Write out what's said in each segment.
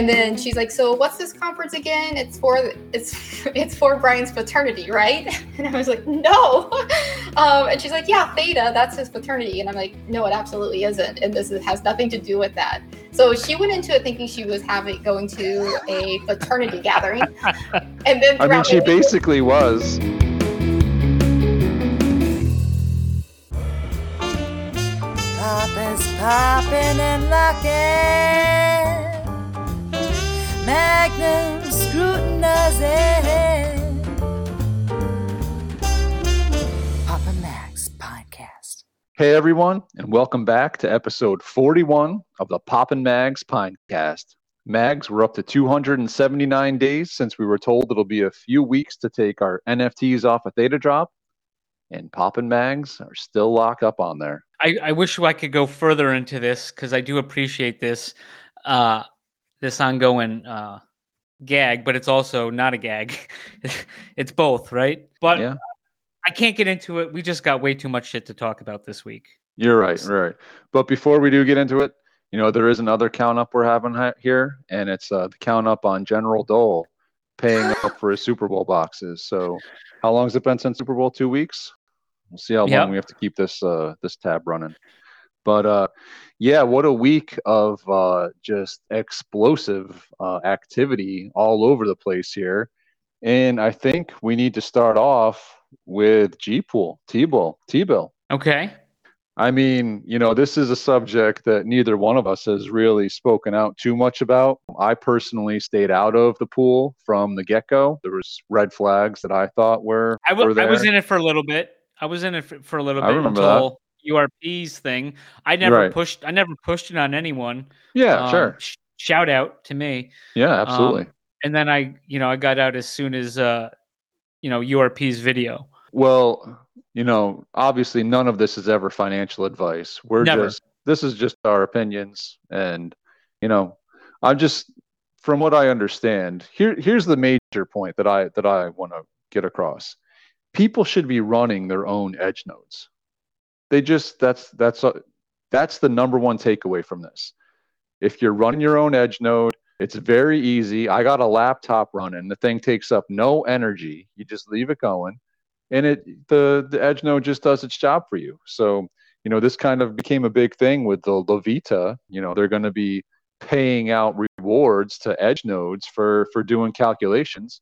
And then she's like, "So what's this conference again? It's for it's it's for Brian's fraternity, right?" And I was like, "No." Um, and she's like, "Yeah, Theta, that's his fraternity." And I'm like, "No, it absolutely isn't, and this is, has nothing to do with that." So she went into it thinking she was having going to a fraternity gathering, and then I mean, she the- basically was. Papa's popping and locking. Magnum scrutinizing. Papa Mags podcast. Hey everyone, and welcome back to episode 41 of the Poppin' Mags Pinecast. Mags, we're up to 279 days since we were told it'll be a few weeks to take our NFTs off a Theta drop, and Poppin' Mags are still locked up on there. I, I wish I could go further into this because I do appreciate this uh, this ongoing uh, gag, but it's also not a gag. it's both, right? But Yeah. I can't get into it. We just got way too much shit to talk about this week. You're right, right. But before we do get into it, you know there is another count up we're having here, and it's uh, the count up on General Dole paying up for his Super Bowl boxes. So, how long has it been since Super Bowl? Two weeks. We'll see how long we have to keep this uh, this tab running. But uh, yeah, what a week of uh, just explosive uh, activity all over the place here. And I think we need to start off with G Pool, T Bill, T Bill. Okay. I mean, you know, this is a subject that neither one of us has really spoken out too much about. I personally stayed out of the pool from the get-go. There was red flags that I thought were I, were w- I was in it for a little bit. I was in it for, for a little I bit remember that. until URP's thing. I never Right. pushed. I never pushed it on anyone. Yeah, Um, sure. sh- shout out to me. Yeah, absolutely. Um, and then I, you know, I got out as soon as, uh, you know, URP's video. Well, you know, obviously none of this is ever financial advice. We're Never. just this is just our opinions and you know, I'm just from what I understand, here here's the major point that I that I want to get across. People should be running their own edge nodes. They just that's that's a, that's the number one takeaway from this. If you're running your own edge node, it's very easy. I got a laptop running. The thing takes up no energy. You just leave it going and it the the edge node just does its job for you so you know this kind of became a big thing with the Lavita you know they're going to be paying out rewards to edge nodes for for doing calculations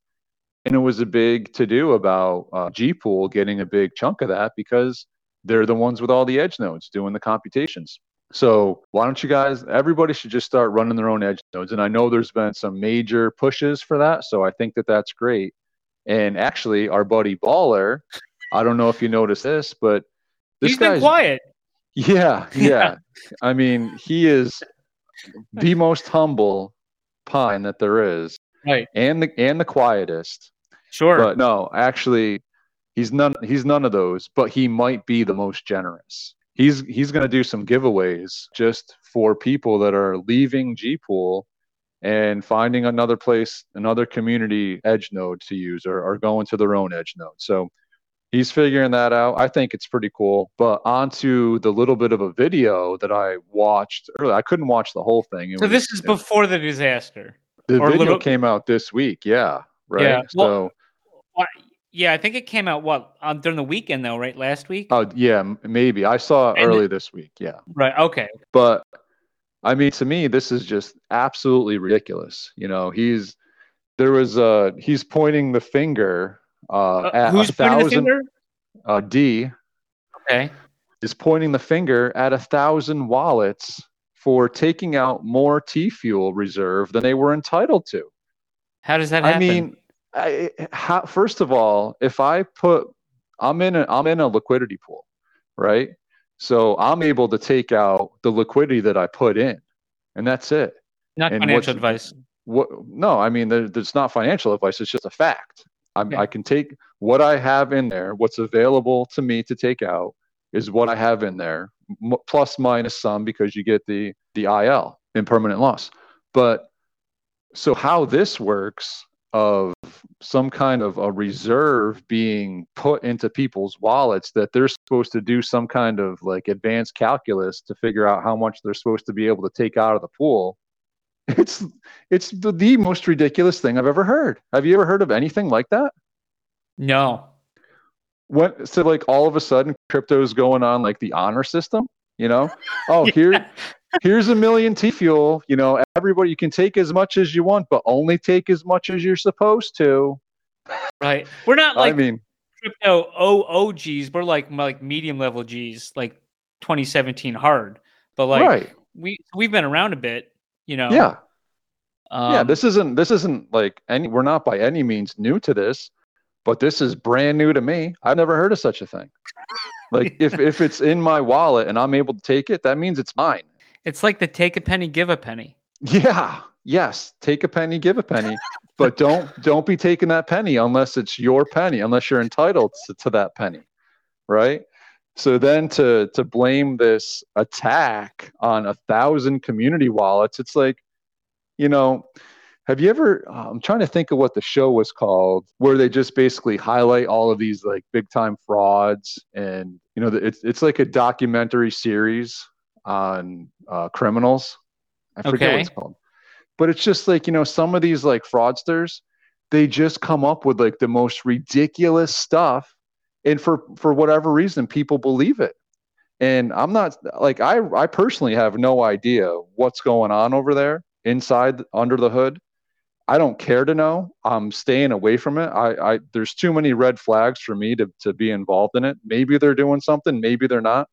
and it was a big to do about uh, gpool getting a big chunk of that because they're the ones with all the edge nodes doing the computations so why don't you guys everybody should just start running their own edge nodes and i know there's been some major pushes for that so i think that that's great and actually, our buddy Baller, I don't know if you noticed this, but this He's been guy's quiet. yeah, yeah. I mean, he is the most humble pine that there is, Right. and the and the quietest. Sure. But no, actually, he's none. He's none of those. But he might be the most generous. He's he's going to do some giveaways just for people that are leaving Gpool and finding another place, another community edge node to use, or, or going to their own edge node. So he's figuring that out. I think it's pretty cool. But onto the little bit of a video that I watched earlier. I couldn't watch the whole thing. It so was- this is before the disaster. the video little- came out this week. Yeah, right. Yeah, well- so? Yeah, I think it came out what um, during the weekend though, right? Last week. oh yeah, maybe I saw it And- early this week. Yeah, right. Okay. but I mean, to me, this is just absolutely ridiculous. You know, he's there was uh he's pointing the finger uh, Uh, at who's a pointing the thousand finger? uh D Okay. is pointing the finger at a thousand wallets for taking out more T fuel reserve than they were entitled to. How does that happen? I mean, I, how, first of all, if I put, I'm in a, I'm in a liquidity pool, right? So I'm able to take out the liquidity that I put in, and that's it. not and financial advice. What? No, I mean, there, there's not financial advice. It's just a fact. I'm, Yeah. I can take what I have in there. What's available to me to take out is what I have in there, m- plus minus some because you get the the IL impermanent loss. But so how this works of some kind of a reserve being put into people's wallets that they're supposed to do some kind of like advanced calculus to figure out how much they're supposed to be able to take out of the pool It's it's the, the most ridiculous thing I've ever heard. Have you ever heard of anything like that? No. What so like all of a sudden crypto's going on like the honor system, you know? Oh, here Yeah. Here's a million T fuel, you know, everybody you can take as much as you want, but only take as much as you're supposed to. Right. We're not like I mean, crypto O OGs. We're like like medium level Gs, like 2017 hard. But like right. we we've been around a bit, you know. Yeah. Um, yeah, this isn't this isn't like any we're not by any means new to this, but this is brand new to me. I've never heard of such a thing. Like if if it's in my wallet and I'm able to take it, that means it's mine. It's like the take a penny, give a penny. Yeah. Yes. Take a penny, give a penny. But don't don't be taking that penny unless it's your penny, unless you're entitled to, to that penny. Right? So then to to blame this attack on a thousand community wallets, it's like, you know, have you ever uh, I'm trying to think of what the show was called where they just basically highlight all of these like big time frauds and you know it's it's like a documentary series on uh, criminals. I forget what it's called. But it's just like, you know, some of these like fraudsters, they just come up with like the most ridiculous stuff. And for for whatever reason, people believe it. And I'm not like I I personally have no idea what's going on over there inside under the hood. I don't care to know. I'm staying away from it. I, I there's too many red flags for me to to be involved in it. Maybe they're doing something, maybe they're not.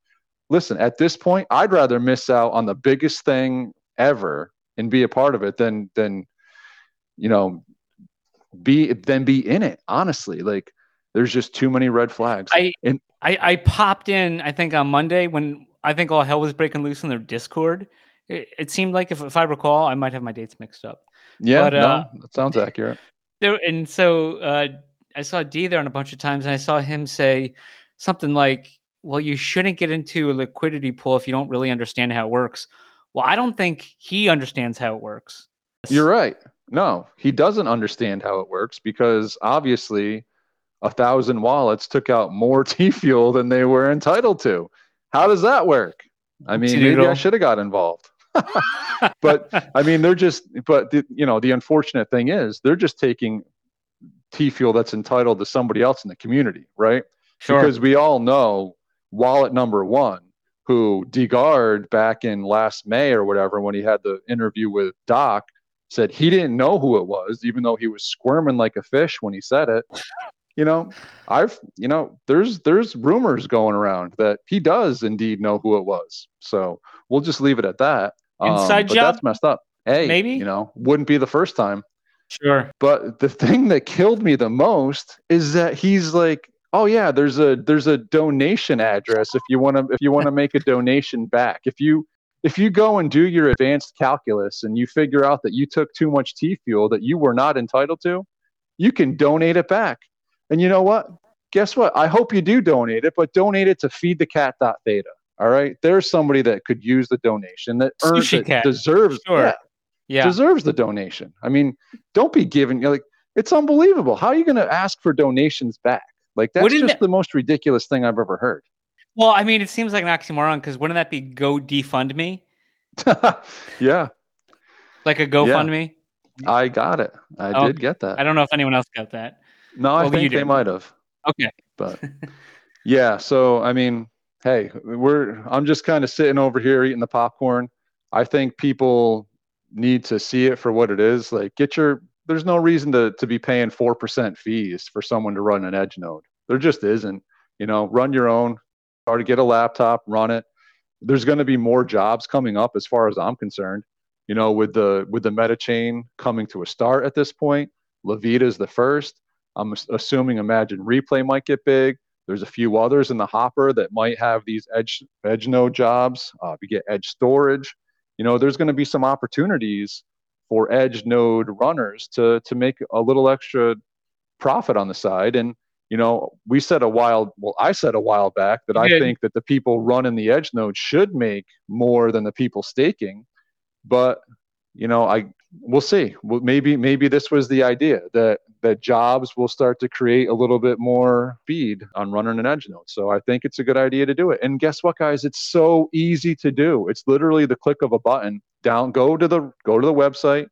Listen, at this point, I'd rather miss out on the biggest thing ever and be a part of it than than you know be than be in it. Honestly, like there's just too many red flags. I, And- I I popped in, I think on Monday when I think all hell was breaking loose in their Discord. It, it seemed like if, if I recall, I might have my dates mixed up. yeah, but, uh, that sounds accurate. There and so uh, I saw D there on a bunch of times, and I saw him say something like, "Well, you shouldn't get into a liquidity pool if you don't really understand how it works." Well, I don't think he understands how it works. You're right. No, he doesn't understand how it works because obviously a thousand wallets took out more T fuel than they were entitled to. How does that work? I mean, maybe I should have got involved. but I mean, they're just, but the, you know, the unfortunate thing is they're just taking T fuel that's entitled to somebody else in the community, right? sure. Because we all know wallet number one, who DeGard back in last May or whatever, when he had the interview with Doc, said he didn't know who it was, even though he was squirming like a fish when he said it. You know, I've you know, there's there's rumors going around that he does indeed know who it was. So we'll just leave it at that. Um, Inside but job? that's messed up. Hey, Maybe? you know, wouldn't be the first time. sure. But the thing that killed me the most is that he's like, "Oh yeah, there's a there's a donation address if you want to if you want to make a donation back. If you if you go and do your advanced calculus and you figure out that you took too much T fuel that you were not entitled to, you can donate it back. And you know what? Guess what? I hope you do donate it, but donate it to feedthecat.theta. All right. There's somebody that could use the donation that earns Sushi it, Cat. deserves Sure. yeah, Yeah. deserves the donation. I mean, don't be giving like it's unbelievable. How are you going to ask for donations back? Like that's Wouldn't just it- the most ridiculous thing I've ever heard. well, I mean, it seems like an oxymoron because wouldn't that be Go Defund Me? yeah, Like a GoFundMe? I got it. I Oh, did get that. I don't know if anyone else got that. no, I well, you think they might have. Okay. But yeah, so I mean, hey, we're I'm just kind of sitting over here eating the popcorn. I think people need to see it for what it is. Like get your there's no reason to to be paying 4% fees for someone to run an edge node. There just isn't. You know, run your own, or to get a laptop, run it. There's going to be more jobs coming up as far as I'm concerned. You know, with the with the meta chain coming to a start at this point, Lavita is the first. I'm assuming Imagine Replay might get big. There's a few others in the hopper that might have these edge edge node jobs. Uh, you get edge storage. You know, there's going to be some opportunities for edge node runners to to make a little extra profit on the side. And you know, we said a while. Well, I said a while back that I think that the people running the edge node should make more than the people staking. But you know, I we'll see. Well, maybe maybe this was the idea that that jobs will start to create a little bit more speed on running an edge node. So I think it's a good idea to do it. And guess what, guys? It's so easy to do. It's literally the click of a button. Down, go to the go to the website,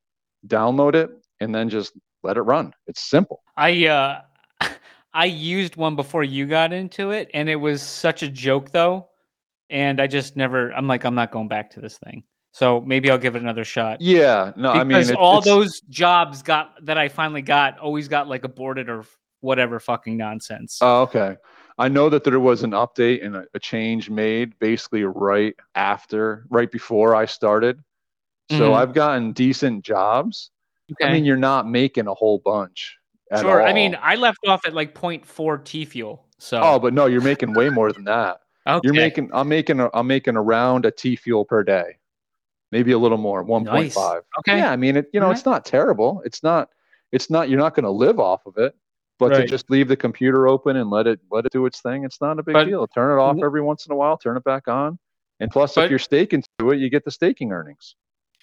download it, and then just let it run. It's simple. I uh I used one before you got into it and it was such a joke though. And I just never I'm like I'm not going back to this thing. So maybe I'll give it another shot. Yeah, no, I mean Because it- all it's- those jobs got that I finally got always got like aborted or whatever fucking nonsense. Oh, okay. I know that there was an update and a, a change made basically right after, right before I started. So Mhm. I've gotten decent jobs. I mean, you're not making a whole bunch. At sure. I mean, I left off at like 0.4 T fuel. So oh, but no, you're making way more than that. okay. You're making, I'm making, a, I'm making around a T fuel per day, maybe a little more, 1.5. Nice. okay. Yeah, I mean, it, you know, Alright. it's not terrible. It's not, it's not, you're not going to live off of it, but to just leave the computer open and let it, let it do its thing, it's not a big But- deal. Turn it off every once in a while, turn it back on. And plus, But- if you're staking to it, you get the staking earnings.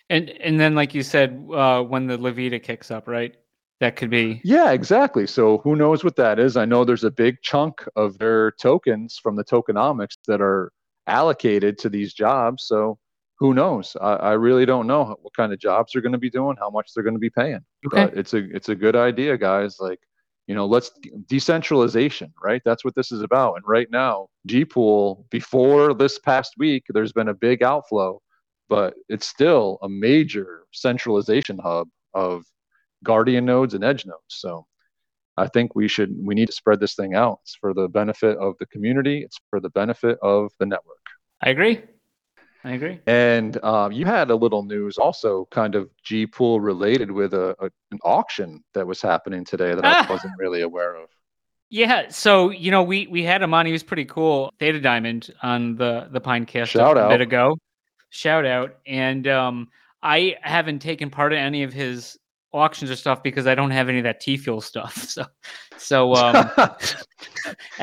And and then like you said, uh, when the Lavita kicks up, right? That could be Yeah, exactly. So who knows what that is? I know there's a big chunk of their tokens from the tokenomics that are allocated to these jobs. So who knows? I, I really don't know what kind of jobs they're going to be doing, how much they're going to be paying. okay. But it's a it's a good idea, guys. Like, you know, let's decentralization, right? That's what this is about. And right now, Gpool, before this past week, there's been a big outflow, but it's still a major centralization hub of guardian nodes and edge nodes. So I think we should we need to spread this thing out. It's for the benefit of the community. It's for the benefit of the network. I agree. I agree. And um, you had a little news also, kind of G Pool related with a, a an auction that was happening today that! I wasn't really aware of. Yeah, so you know, we we had him on. He was pretty cool. Theta Diamond on the the Pinecast Shout a, out. bit ago. Shout out. And um, I haven't taken part in any of his auctions or stuff because I don't have any of that T fuel stuff. So, so um,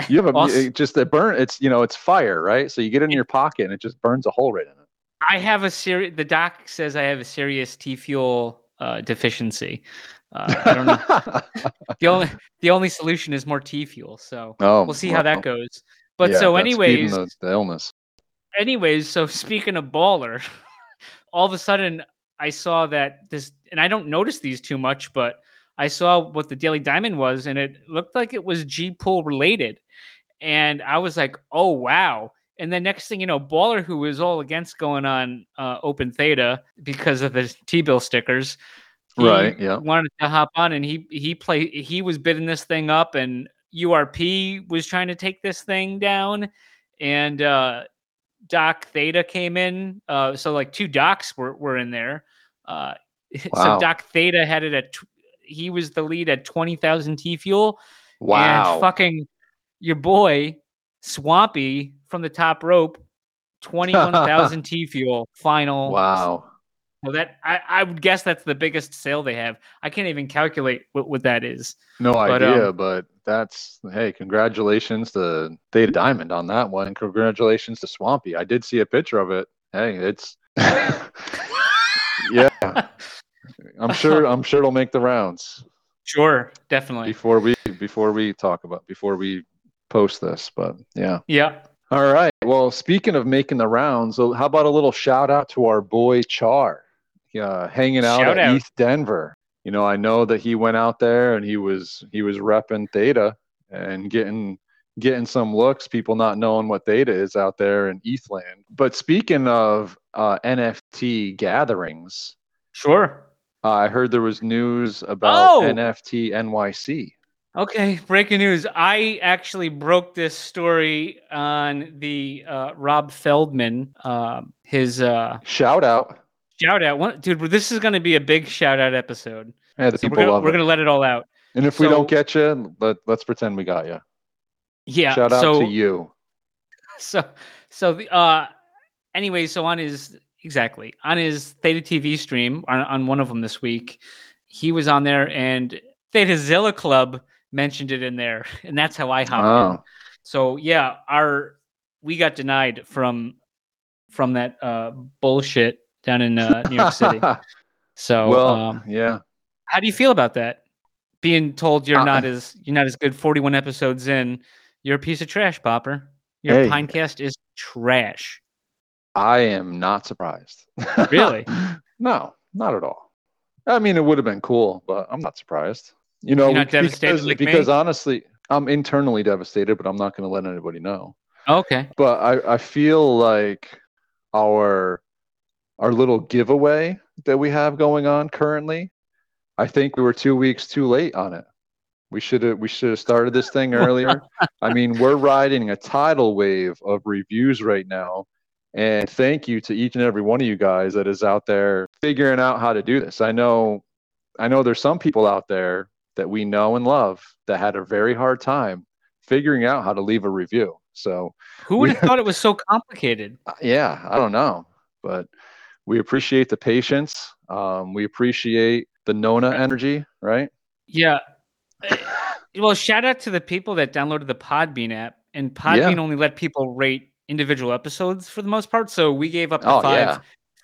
you have a also- it just a burn. It's you know it's fire, right? So you get it in your pocket and it just burns a hole right in it. I have a serious. The doc says I have a serious T fuel uh, deficiency. Uh, I don't know. the only the only solution is more T fuel. So oh, we'll see how that goes. But yeah, so, anyways, the, the illness. anyways, so speaking of baller, all of a sudden I saw that this, and I don't notice these too much, but I saw what the Daily Diamond was, and it looked like it was G Pool related, and I was like, oh wow. And then next thing you know, Baller, who was all against going on uh, Open Theta because of the T bill stickers, Right, yeah. wanted to hop on, and he he play he was bidding this thing up, and URP was trying to take this thing down, and uh, Doc Theta came in. Uh, so like two docs were, were in there. Uh, Wow. So Doc Theta had it at tw- he was the lead at twenty thousand T fuel. Wow. And fucking your boy Swampy from the top rope, twenty one thousand T fuel final. wow. Well, that I, I would guess that's the biggest sale they have. I can't even calculate what, what that is. No But, idea, um, but that's hey, congratulations to Theta Diamond on that one, and congratulations to Swampy. I did see a picture of it. Hey, it's yeah. I'm sure. I'm sure it'll make the rounds Sure, definitely. before we before we talk about before we post this. But yeah. Yeah. All right. Well, speaking of making the rounds, so how about a little shout out to our boy Char, uh, hanging out Shout at out. ETHDenver. You know, I know that he went out there and he was he was repping Theta and getting getting some looks. People not knowing what Theta is out there in Eastland. But speaking of uh, NFT gatherings, Sure. uh, I heard there was news about Oh! NFT NYC. Okay, breaking news. I actually broke this story on the uh, Rob Feldman, um, his uh, Shout out! Shout out. One, dude, this is going to be a big shout out episode. Hey, the So we're people gonna, love we're going to let it all out. And if we don't get you, let, let's pretend we got you. Yeah. Shout out so, to you. so so the uh anyway so on his exactly on his theta tv stream on, on one of them this week he was on there and theta zilla club mentioned it in there and that's how i hopped in Oh, so yeah our we got denied from from that uh bullshit down in uh, new york city So, well, um, yeah. how do you feel about that? Being told you're Uh, not as you're not as good 41 episodes in, you're a piece of trash, Popper. Your Hey. Pinecast is trash. I am not surprised. Really? no, not at all. I mean, it would have been cool, but I'm not surprised. You know, You're not bec- devastated because, like because honestly, I'm internally devastated, but I'm not going to let anybody know. Okay. But I, I feel like our our little giveaway that we have going on currently, I think we were two weeks too late on it. We should have we should have started this thing earlier. I mean, we're riding a tidal wave of reviews right now. And thank you to each and every one of you guys that is out there figuring out how to do this. I know I know there's some people out there that we know and love that had a very hard time figuring out how to leave a review. So Who would have thought it was so complicated? uh, yeah, I don't know, but we appreciate the patience. Um, we appreciate the Nona energy, right? Yeah. Uh, Well, shout out to the people that downloaded the Podbean app, and Podbean only let people rate individual episodes for the most part. So we gave up the Oh, five yeah.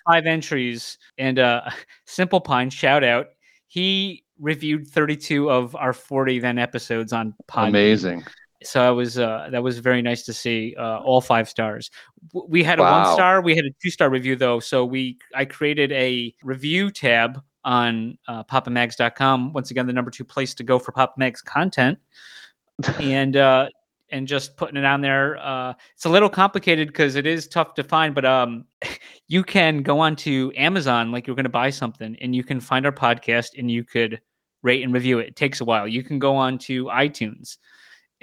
five entries, and uh, Simple Pine, shout out, he reviewed 32 of our 40 then episodes on Podbean. Amazing. So I was uh, that was very nice to see uh, all five stars. We had a Wow. one star, we had a two star review though. So we I created a review tab on uh, papamags.com. Once again, the number two place to go for Papa Mags content, and uh, and just putting it on there. Uh, it's a little complicated because it is tough to find, but um, you can go on to Amazon like you're going to buy something, and you can find our podcast, and you could rate and review it. It takes a while. You can go on to iTunes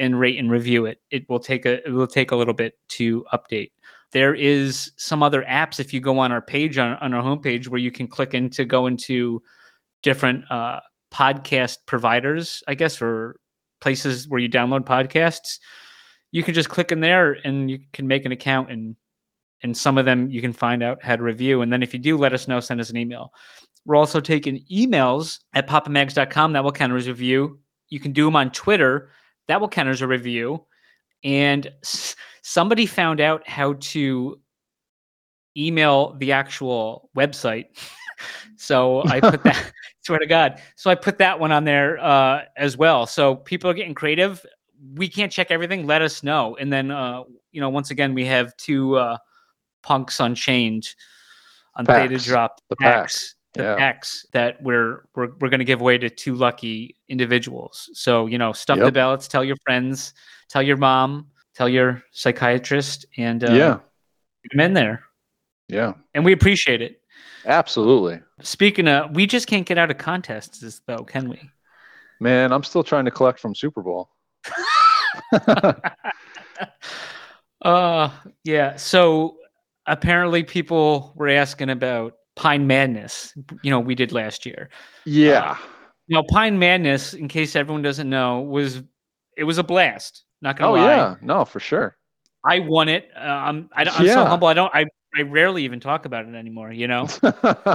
and rate and review it. It will take a it will take a little bit to update. There is some other apps if you go on our page on, on our homepage where you can click in to go into different uh, podcast providers, I guess, or places where you download podcasts. You can just click in there and you can make an account and and some of them you can find out how to review. And then if you do, let us know, send us an email. We're also taking emails at papamags.com. That will count as review. You can do them on Twitter. That will count as a review. And s- somebody found out how to email the actual website. so I put that, swear to God. So I put that one on there uh, as well. So people are getting creative. We can't check everything. Let us know. And then, uh, you know, once again, we have two uh, punks unchained on Theta Drop. The packs, packs. The Yeah. packs that we're we're we're going to give away to two lucky individuals. So you know, stuff the ballots. Tell your friends. Tell your mom. Tell your psychiatrist. And uh, yeah. get 'em in there. Yeah. And we appreciate it. Absolutely. Speaking of, we just can't get out of contests, though, can we? Man, I'm still trying to collect from Super Bowl. uh yeah. So apparently people were asking about Pine Madness. You know, we did last year. yeah. Now, Pine Madness, in case everyone doesn't know, was it was a blast. Not gonna lie. Oh lie. yeah. No, for sure. I won it. Um, I, am so humble. I don't. I, I rarely even talk about it anymore. You know.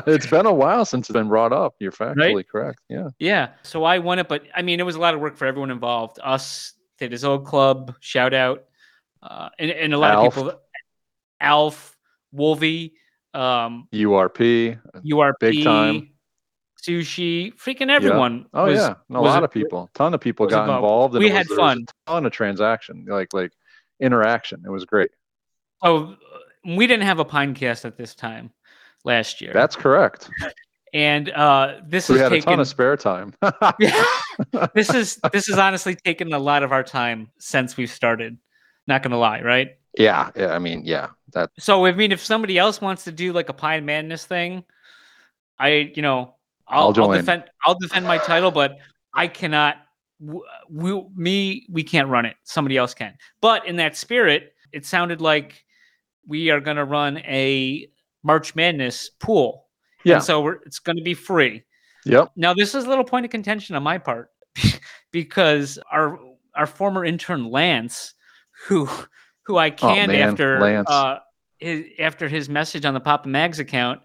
it's been a while since it's been brought up. You're factually correct. Yeah. Yeah. So I won it, but I mean, it was a lot of work for everyone involved. Us, Theta Zilla Club, shout out, uh, and, and a lot Alf. of people. Alf, Wolvie, um, URP. URP, Big time. sushi, freaking everyone. Oh was- yeah. A lot of people. ton of people got involved. involved. We had was fun. A ton of transaction. Like like interaction. It was great. Oh, we didn't have a Pinecast at this time last year. That's correct. and uh, this we is had a ton of spare time. Yeah. this is this is honestly taken a lot of our time since we've started. Not gonna lie, right? yeah. Yeah. I mean, yeah. That So I mean, if somebody else wants to do like a Pine Madness thing, I you know I'll, I'll I'll, defend I'll defend my title, but I cannot. We, me we can't run it. Somebody else can. But in that spirit, it sounded like we are going to run a March Madness pool. Yeah. And so we're, it's going to be free. Yep. Now this is a little point of contention on my part because our our former intern Lance, who who I canned Oh, after uh, his after his message on the Papa Mags account,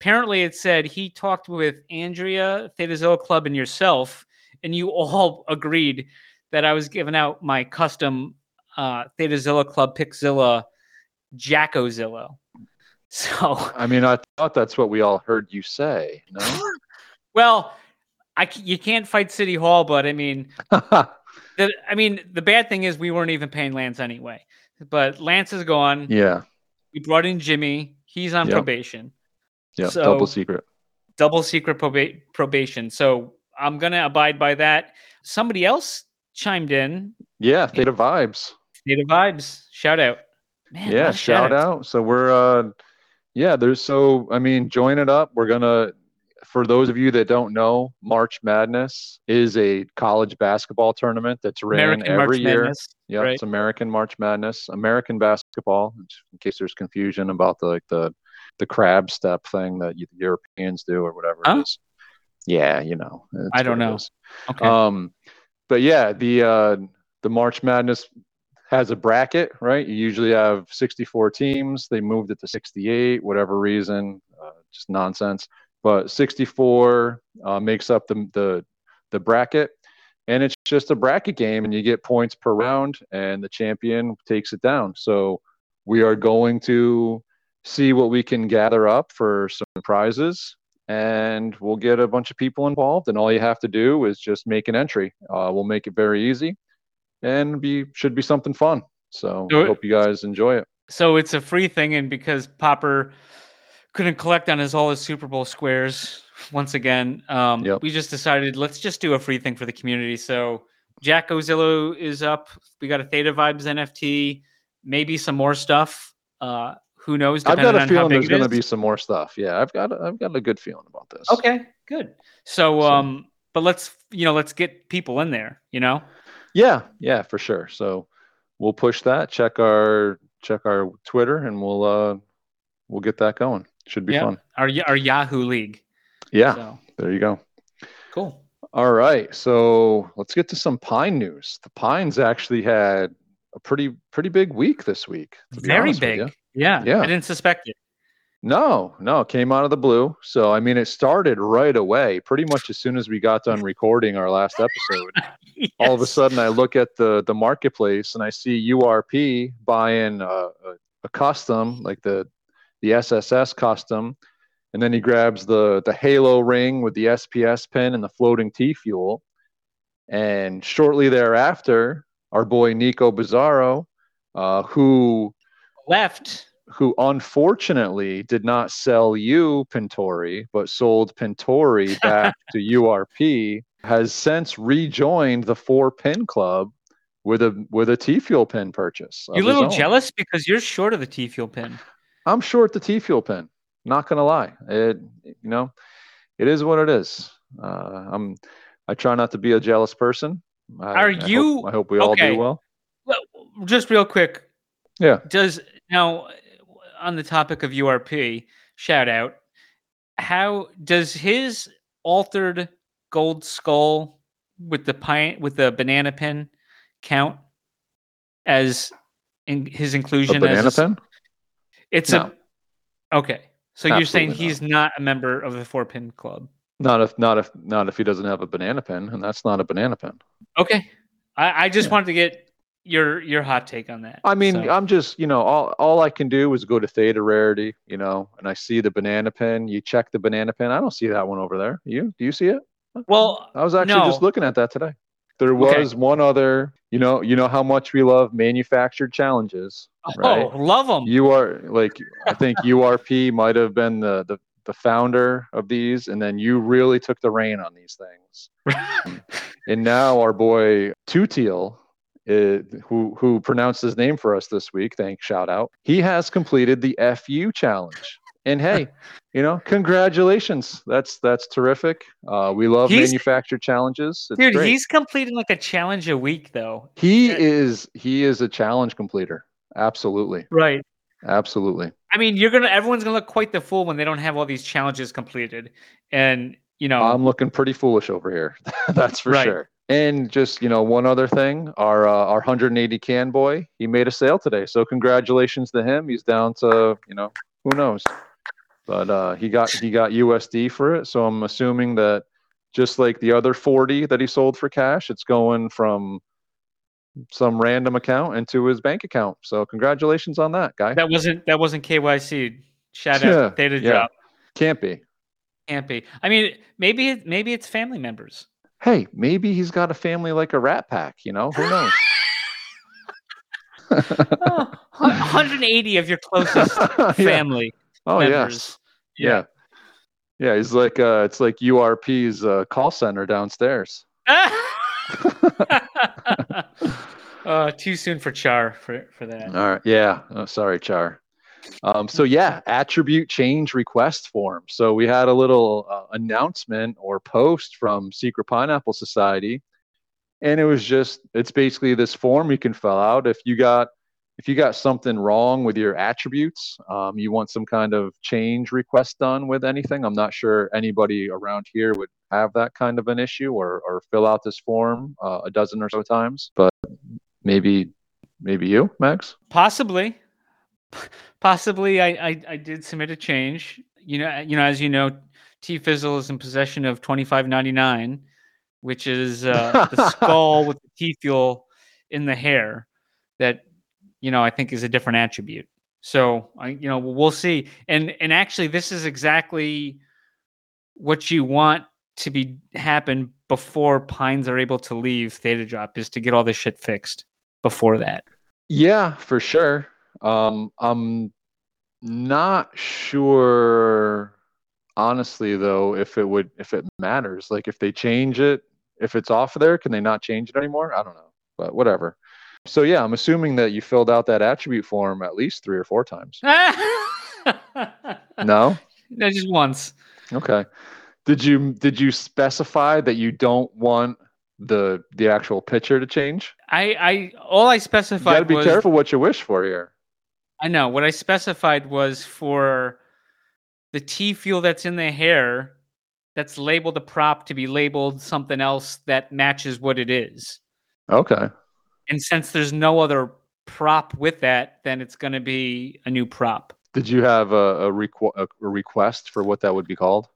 apparently it said he talked with Andrea, Theta Zilla Club, and yourself, and you all agreed that I was giving out my custom uh, Theta Zilla Club Pickzilla Jackozilla. So, I mean, I thought that's what we all heard you say. No. well, I you can't fight City Hall, but I mean, the, I mean, the bad thing is we weren't even paying Lance anyway. But Lance is gone. yeah. We brought in Jimmy. He's on Yep. probation, Yeah. So- double secret. double secret proba- probation. So I'm gonna abide by that. Somebody else chimed in. Yeah. Theta vibes. Native vibes. Shout out. Man, yeah. Shout shout-outs. out. So we're, uh, yeah, there's so, I mean, join it up. We're going to, for those of you that don't know, March Madness is a college basketball tournament that's ran American every March year. Yeah, right. it's American March Madness, American basketball. In case there's confusion about the like the the crab step thing that you, the Europeans do or whatever Huh? it is. Yeah, you know. I don't know. Okay. Um, but yeah, the uh, the March Madness has a bracket, right? You usually have 64 teams. They moved it to 68, whatever reason, uh, just nonsense. But 64 uh, makes up the, the the bracket, and it's just a bracket game, and you get points per round, and the champion takes it down. So we are going to see what we can gather up for some prizes and we'll get a bunch of people involved and all you have to do is just make an entry. Uh, we'll make it very easy and be should be something fun. So So I hope you guys enjoy it. So it's a free thing, and because Popper couldn't collect on his all his Super Bowl squares once again, um, Yep. we just decided let's just do a free thing for the community. So Jackozilla is up. We got a Theta Vibes NFT, maybe some more stuff. Uh, who knows? i've got a feeling there's going to be some more stuff yeah i've got a, i've got a good feeling about this Okay, good. So, So- um, but let's you know let's get people in there. You know, yeah yeah for sure so we'll push that check our check our twitter and we'll uh we'll get that going should be yeah, fun our our Yahoo League. yeah So, there you go cool. All right, so let's get to some Pine news. The Pines actually had a pretty pretty big week this week. Very big. Yeah, Yeah. I didn't suspect it. No, no, it came out of the blue. So I mean, it started right away. Pretty much as soon as we got done recording our last episode, all of a sudden I look at the the marketplace and I see URP buying a, a, a custom like the the SSS custom, and then he grabs the the Halo ring with the SPS pin and the floating T fuel, and shortly thereafter, our boy Nico Bizarro, uh, who left. who unfortunately did not sell you Pintori, but sold Pintori back to URP, has since rejoined the four pin club with a with a T fuel pin purchase. of You a little jealous because you're short of the T fuel pin. I'm short the T fuel pin. Not gonna lie, it you know, it is what it is. Uh, I'm I try not to be a jealous person. I, Are I hope- you- I hope we all do well. Well, just real quick. Yeah. Does now on the topic of URP, shout out. How does his altered gold skull with the pine with the banana pin count as in his A inclusion banana as a, pin? It's No. a okay. So you're saying he's not a member of the four pin club. Not if not if not if he doesn't have a banana pin, and that's not a banana pin. Okay. I, I just Yeah. wanted to get your your hot take on that. I mean, So- I'm just, you know, all, all I can do is go to Theta Rarity, you know, and I see the banana pin. You check the banana pin. I don't see that one over there. You do you see it? well, I was actually just looking at that today. There Okay. was one other, you know, you know how much we love manufactured challenges, right? oh, love them. You are like, I think URP might have been the, the the founder of these, and then you really took the reign on these things. and now our boy Tutiel, uh, who who pronounced his name for us this week, thanks shout out. He has completed the FU challenge. And hey, you know, congratulations. That's that's terrific. Uh, we love He's- manufactured challenges. It's Dude, great. he's completing like a challenge a week though. he Yeah. is he is a challenge completer. Absolutely. Right. Absolutely. I mean, you're gonna everyone's gonna look quite the fool when they don't have all these challenges completed. And you know, I'm looking pretty foolish over here. That's for Right. sure. And just you know, one other thing, our uh, our 180 can boy, he made a sale today. So congratulations to him. He's down to you know who knows, but uh, he got he got USD for it. So I'm assuming that just like the other 40 that he sold for cash, it's going from some random account into his bank account. So congratulations on that guy. that wasn't that wasn't KYC. Shout Yeah, out Theta yeah. Drop. Can't be. Can't be. I mean, maybe it, maybe it's family members. Hey, maybe he's got a family like a Rat Pack. You know, who knows? Oh, 180 of your closest Yeah. family Oh members. yes. Yeah. Yeah, he's like uh it's like URP's uh, call center downstairs. uh, too soon for Char for, for that. All right. Yeah. Oh, sorry, Char. Um, so yeah, attribute change request form. So we had a little uh, announcement or post from Secret Pineapple Society, and it was just it's basically this form you can fill out if you got if you got something wrong with your attributes, um, you want some kind of change request done with anything. I'm not sure anybody around here would have that kind of an issue or or fill out this form uh, a dozen or so times, but maybe maybe you, Max. Possibly, possibly, I, I I did submit a change. You know, you know, as you know, T Fizzle is in possession of twenty five ninety nine, which is uh, the skull with the T fuel in the hair. That you know, I think is a different attribute. So you know, we'll see. And and actually, this is exactly what you want to be happen before Pines are able to leave Theta Drop is to get all this shit fixed before that. Yeah, for sure. Um, I'm not sure, honestly, though, if it would, if it matters. Like, if they change it, if it's off there, can they not change it anymore? I don't know, but whatever. So yeah, I'm assuming that you filled out that attribute form at least three or four times. No? no, just once. Okay. Did you did you specify that you don't want the the actual picture to change? I, I all I You specified got to be was careful what you wish for here. I know what I specified was for the T fuel that's in the hair that's labeled a prop to be labeled something else that matches what it is. Okay. And since there's no other prop with that, then it's going to be a new prop. Did you have a, a, requ- a request for what that would be called?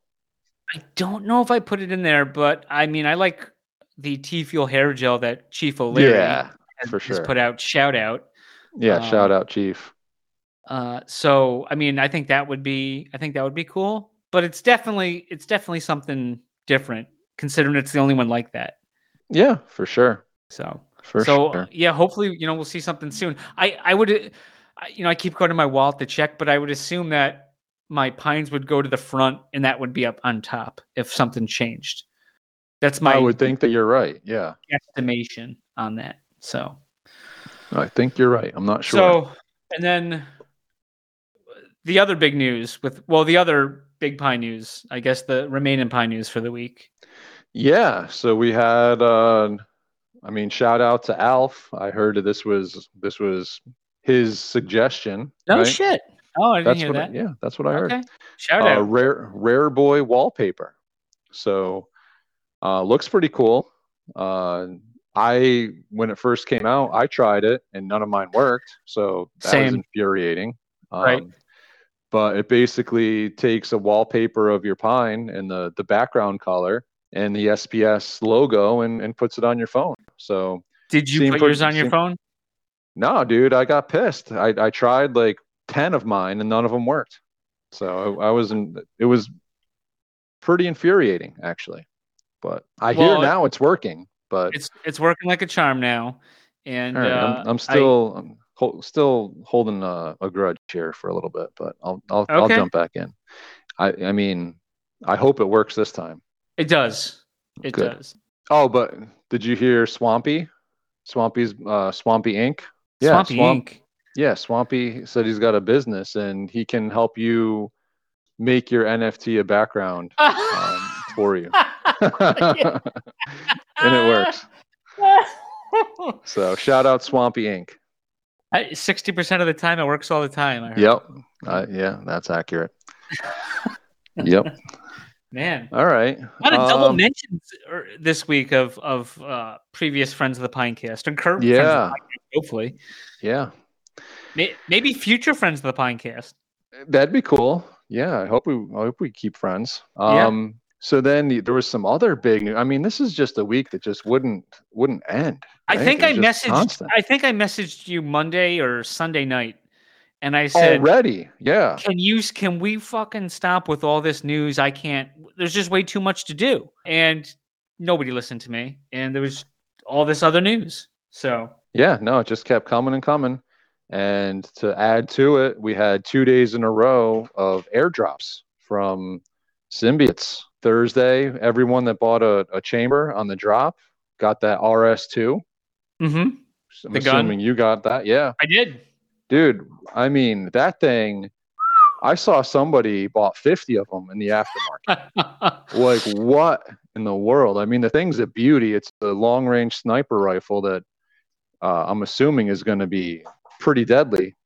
I don't know if I put it in there, but I mean, I like the T fuel hair gel that Chief O'Leary yeah, has, for sure. put out. Shout out. yeah. um, shout out, Chief. Uh, so I mean, I think that would be, I think that would be cool. But it's definitely, it's definitely something different, considering it's the only one like that. Yeah, for sure. So, For so sure. yeah, hopefully, you know, we'll see something soon. I, I would, uh, you know, I keep going to my wallet to check, but I would assume that my pines would go to the front and that would be up on top if something changed. That's my I would think that you're right. Yeah, estimation on that. So, I think you're right. I'm not sure. So, and then the other big news with, well, the other big pie news, I guess the remaining pie news for the week. yeah, so we had. Uh, I mean, shout out to Alf. I heard this was this was his suggestion. No right? shit. Oh, I didn't That's hear what. I- that. yeah, that's what I heard. okay. Shout uh, out. rare rare boy wallpaper so uh, looks pretty cool uh, i when it first came out i tried it and none of mine worked so that was infuriating um, Right. but it basically takes a wallpaper of your pine and the the background color and the sps logo and, and puts it on your phone. So Did you put yours on your phone? no dude i got pissed. I, I tried like 10 of mine and none of them worked. So i, I was in it was pretty infuriating actually. But i hear now it's working but It's it's working like a charm now. And right, uh, I'm, I'm still I'm hol- still holding a, a grudge here for a little bit but i'll i'll, I'll jump back in. I i mean i hope it works this time. I, it does. It Good. does. oh but did you hear swampy swampy's uh swampy inc yeah Swampy Swamp- Ink. Yeah, Swampy said he's got a business and he can help you make your NFT a background um, for you. and it works. So shout out Swampy Inc. Sixty percent of the time, it works all the time. Yep. Uh, yeah, that's accurate. yep. Man, All right. a lot of double Um, mentions er, this week of of uh, previous friends of the Pinecast and current friends of the Yeah. Pinecast, hopefully. Yeah. Maybe future friends of the Pinecast. That'd be cool. Yeah, I hope we I hope we keep friends. Yeah. Um so then the, there was some other big new- I mean, this is just a week that just wouldn't wouldn't end. I think I messaged. constant. I think I messaged you Monday or Sunday night, and I said, Already, yeah. "Can you? Can we fucking stop with all this news? I can't. There's just way too much to do." And nobody listened to me, and there was all this other news. So Yeah, no, it just kept coming and coming. And to add to it, we had two days in a row of airdrops from symbiotes. Thursday, everyone that bought a, a chamber on the drop got that RS2. Mm-hmm. I'm The gun? you got that. Yeah. I did. Dude, I mean, that thing, I saw somebody bought 50 of them in the aftermarket. like, what in the world? I mean, the thing's a beauty. It's a long range sniper rifle that uh, I'm assuming is going to be pretty deadly.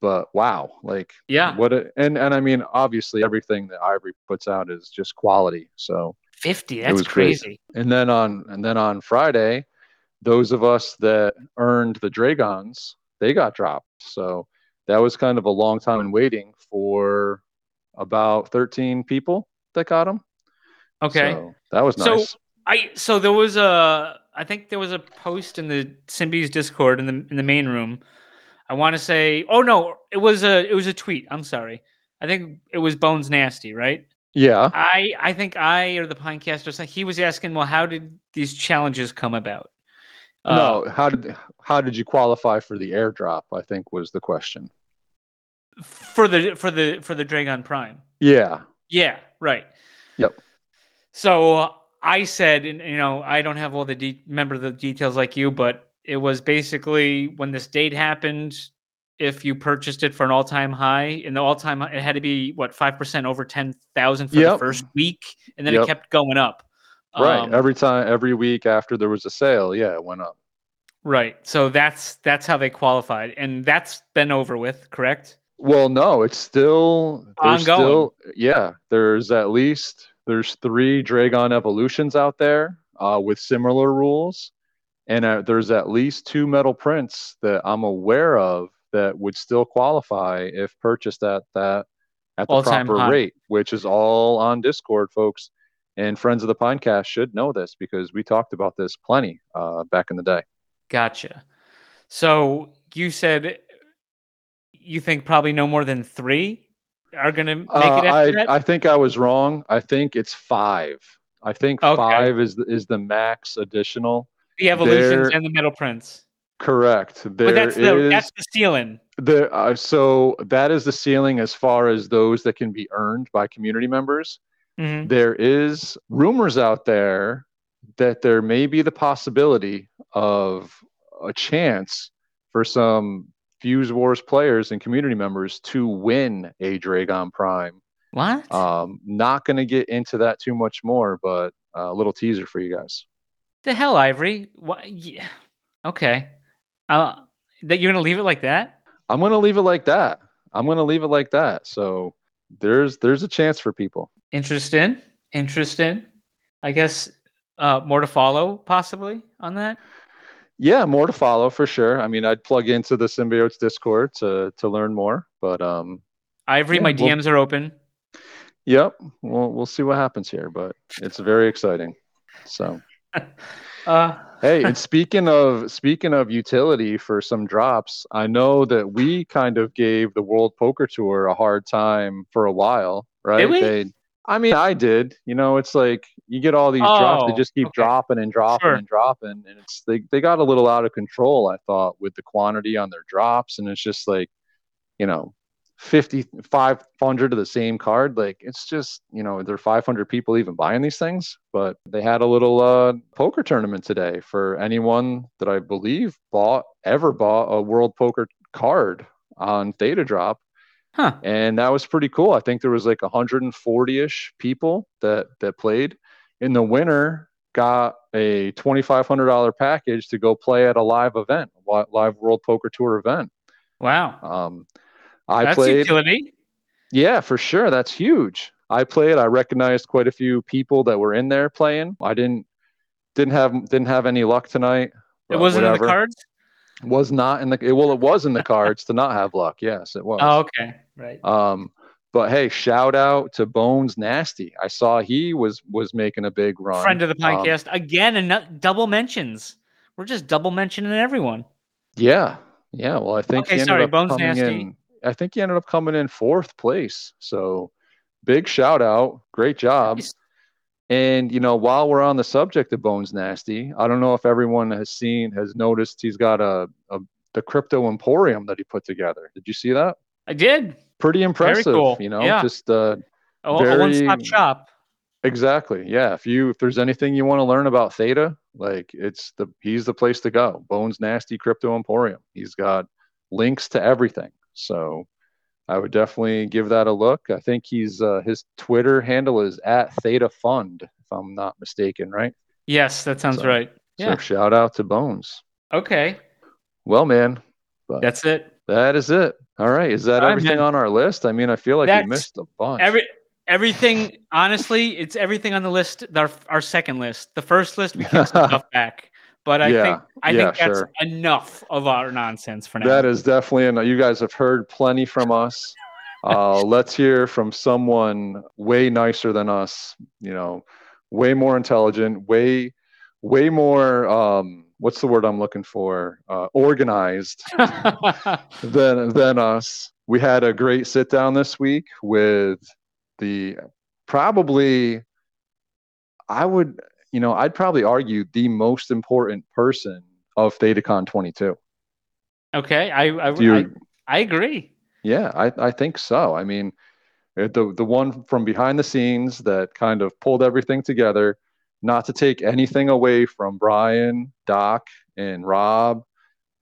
But wow, like, yeah, what? A, and and I mean, obviously, everything that Ivory puts out is just quality. So, fifty. It That's was great. crazy. and then on and then on Friday, those of us that earned the Dragons, they got dropped. So that was kind of a long time in waiting for about 13 people that got them. Okay. So that was So- nice. I so there was a I think there was a post in the Symbies Discord in the in the main room. I want to say oh no, it was a it was a tweet. I'm sorry. I think it was Bones Nasty, right? yeah. I I think I or the Pinecast or something. He was asking, well, how did these challenges come about? Uh, no, how did how did you qualify for the airdrop? I think was the question. for the for the for the Dragon Prime. Yeah. Yeah, right. Yep. So uh, I said, and you know, I don't have all the de- remember the details like you, but it was basically when this date happened. If you purchased it for an all-time high, and the all-time it had to be what five percent over ten thousand for the first week, and then Yep. it kept going up. Right. Um, every time every week after there was a sale, yeah, it went up. right. So that's that's how they qualified, and that's been over with, correct? Well, no, it's still Ongoing. Still, yeah, there's at least there's three Dragon evolutions out there uh, with similar rules, and uh, there's at least two metal prints that I'm aware of that would still qualify if purchased at that at the All-time proper high. rate, which is all on Discord, folks. And friends of the Pinecast should know this because we talked about this plenty uh, back in the day. Gotcha. So you said you think probably no more than three are going to make Uh, it that? I, I think I was wrong. I think it's five. I think Okay. five is the, is the max additional. the evolutions there- and the metal prints. Correct. There But that's the is- that's the ceiling. there. Uh, so that is the ceiling as far as those that can be earned by community members. Mhm. There is rumors out there that there may be the possibility of a chance for some Fuse Wars players and community members to win a Dragon Prime What? Um, not going to get into that too much more, but a little teaser for you guys. the hell, Ivory? What? Yeah. Okay. Uh, that you're going to leave it like that? I'm going to leave it like that. I'm going to leave it like that. So there's there's a chance for people. Interesting. Interesting. I guess uh, more to follow, possibly on that. Yeah, more to follow for sure. I mean, I'd plug into the Symbiotes Discord to to learn more, but um, Ivory, Yeah, my well- DMs are open. yep, we'll we'll see what happens here, but it's very exciting. So Uh, hey, and speaking of speaking of utility for some drops, I know that we kind of gave the World Poker Tour a hard time for a while, right? They, I mean, I did. You know, it's like you get all these drops, they Oh, just keep okay. dropping and dropping Sure. and dropping, and it's they they got a little out of control. I thought with the quantity on their drops, and it's just like, you know. 50 500 of the same card like it's just you know there are 500 people even buying these things but they had a little uh poker tournament today for anyone that i believe bought ever bought a world poker card on theta drop huh. and that was pretty cool i think there was like 140ish people that that played and the winner got a $2500 package to go play at a live event live world poker tour event Wow. um i That's played utility. yeah, for sure. That's huge. I played. I recognized quite a few people that were in there playing. I didn't didn't have didn't have any luck tonight. It wasn't in the cards? Was not in the it, well. It was in the cards to not have luck. Yes, it was. Oh, okay. Right. Um, but hey, shout out to Bones Nasty. I saw he was was making a big run. Friend of the Um, podcast. Again, and double mentions. We're just double mentioning everyone. yeah, yeah. Well, I think Okay, sorry, Bones Nasty. in. I think he ended up coming in fourth place. So big shout out, great job. Nice. And you know, while we're on the subject of Bones Nasty, I don't know if everyone has seen has noticed he's got a, a the crypto emporium that he put together. Did you see that? I did. Pretty impressive. Very cool. You know, Yeah. just uh, A, a one-stop shop. exactly. Yeah. If you if there's anything you want to learn about Theta, like it's the he's the place to go. Bones Nasty Crypto Emporium. He's got links to everything. So I would definitely give that a look. I think he's uh, his Twitter handle is at Theta Fund, if I'm not mistaken, right? Yes, that sounds So- right. Yeah. So shout out to Bones. Okay. Well, man, That's it. that is it. All right. Is that right, everything man. on our list? I mean, I feel like That's we missed a bunch. Every everything honestly, it's everything on the list, our our second list. The first list we kicked stuff back. But I Yeah, think I yeah, think that's sure. enough of our nonsense for now. That is definitely, and you guys have heard plenty from us. Uh, let's hear from someone way nicer than us. You know, way more intelligent, way, way more. Um, what's the word I'm looking for? Uh, organized than than us. We had a great sit down this week with the probably. I would, you know, I'd probably argue the most important person of ThetaCon 22. okay. I I, you, I I agree. yeah, I, I think so. I mean, uh, the the one from behind the scenes that kind of pulled everything together, not to take anything away from Brian, Doc, and Rob,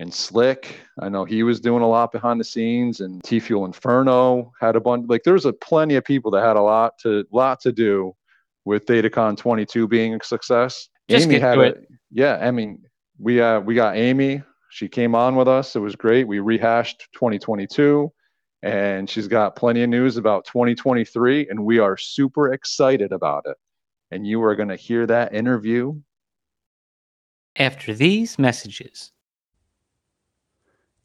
and Slick. I know he was doing a lot behind the scenes, and T Fuel Inferno had a bunch. Like, there's a plenty of people that had a lot to lot to do with ThetaCon 22 being a success. Just Amy had to a, it. yeah. I mean, we uh we got Amy. She came on with us. It was great. We rehashed 2022 and she's got plenty of news about 2023 and we are super excited about it and you are going to hear that interview After these messages.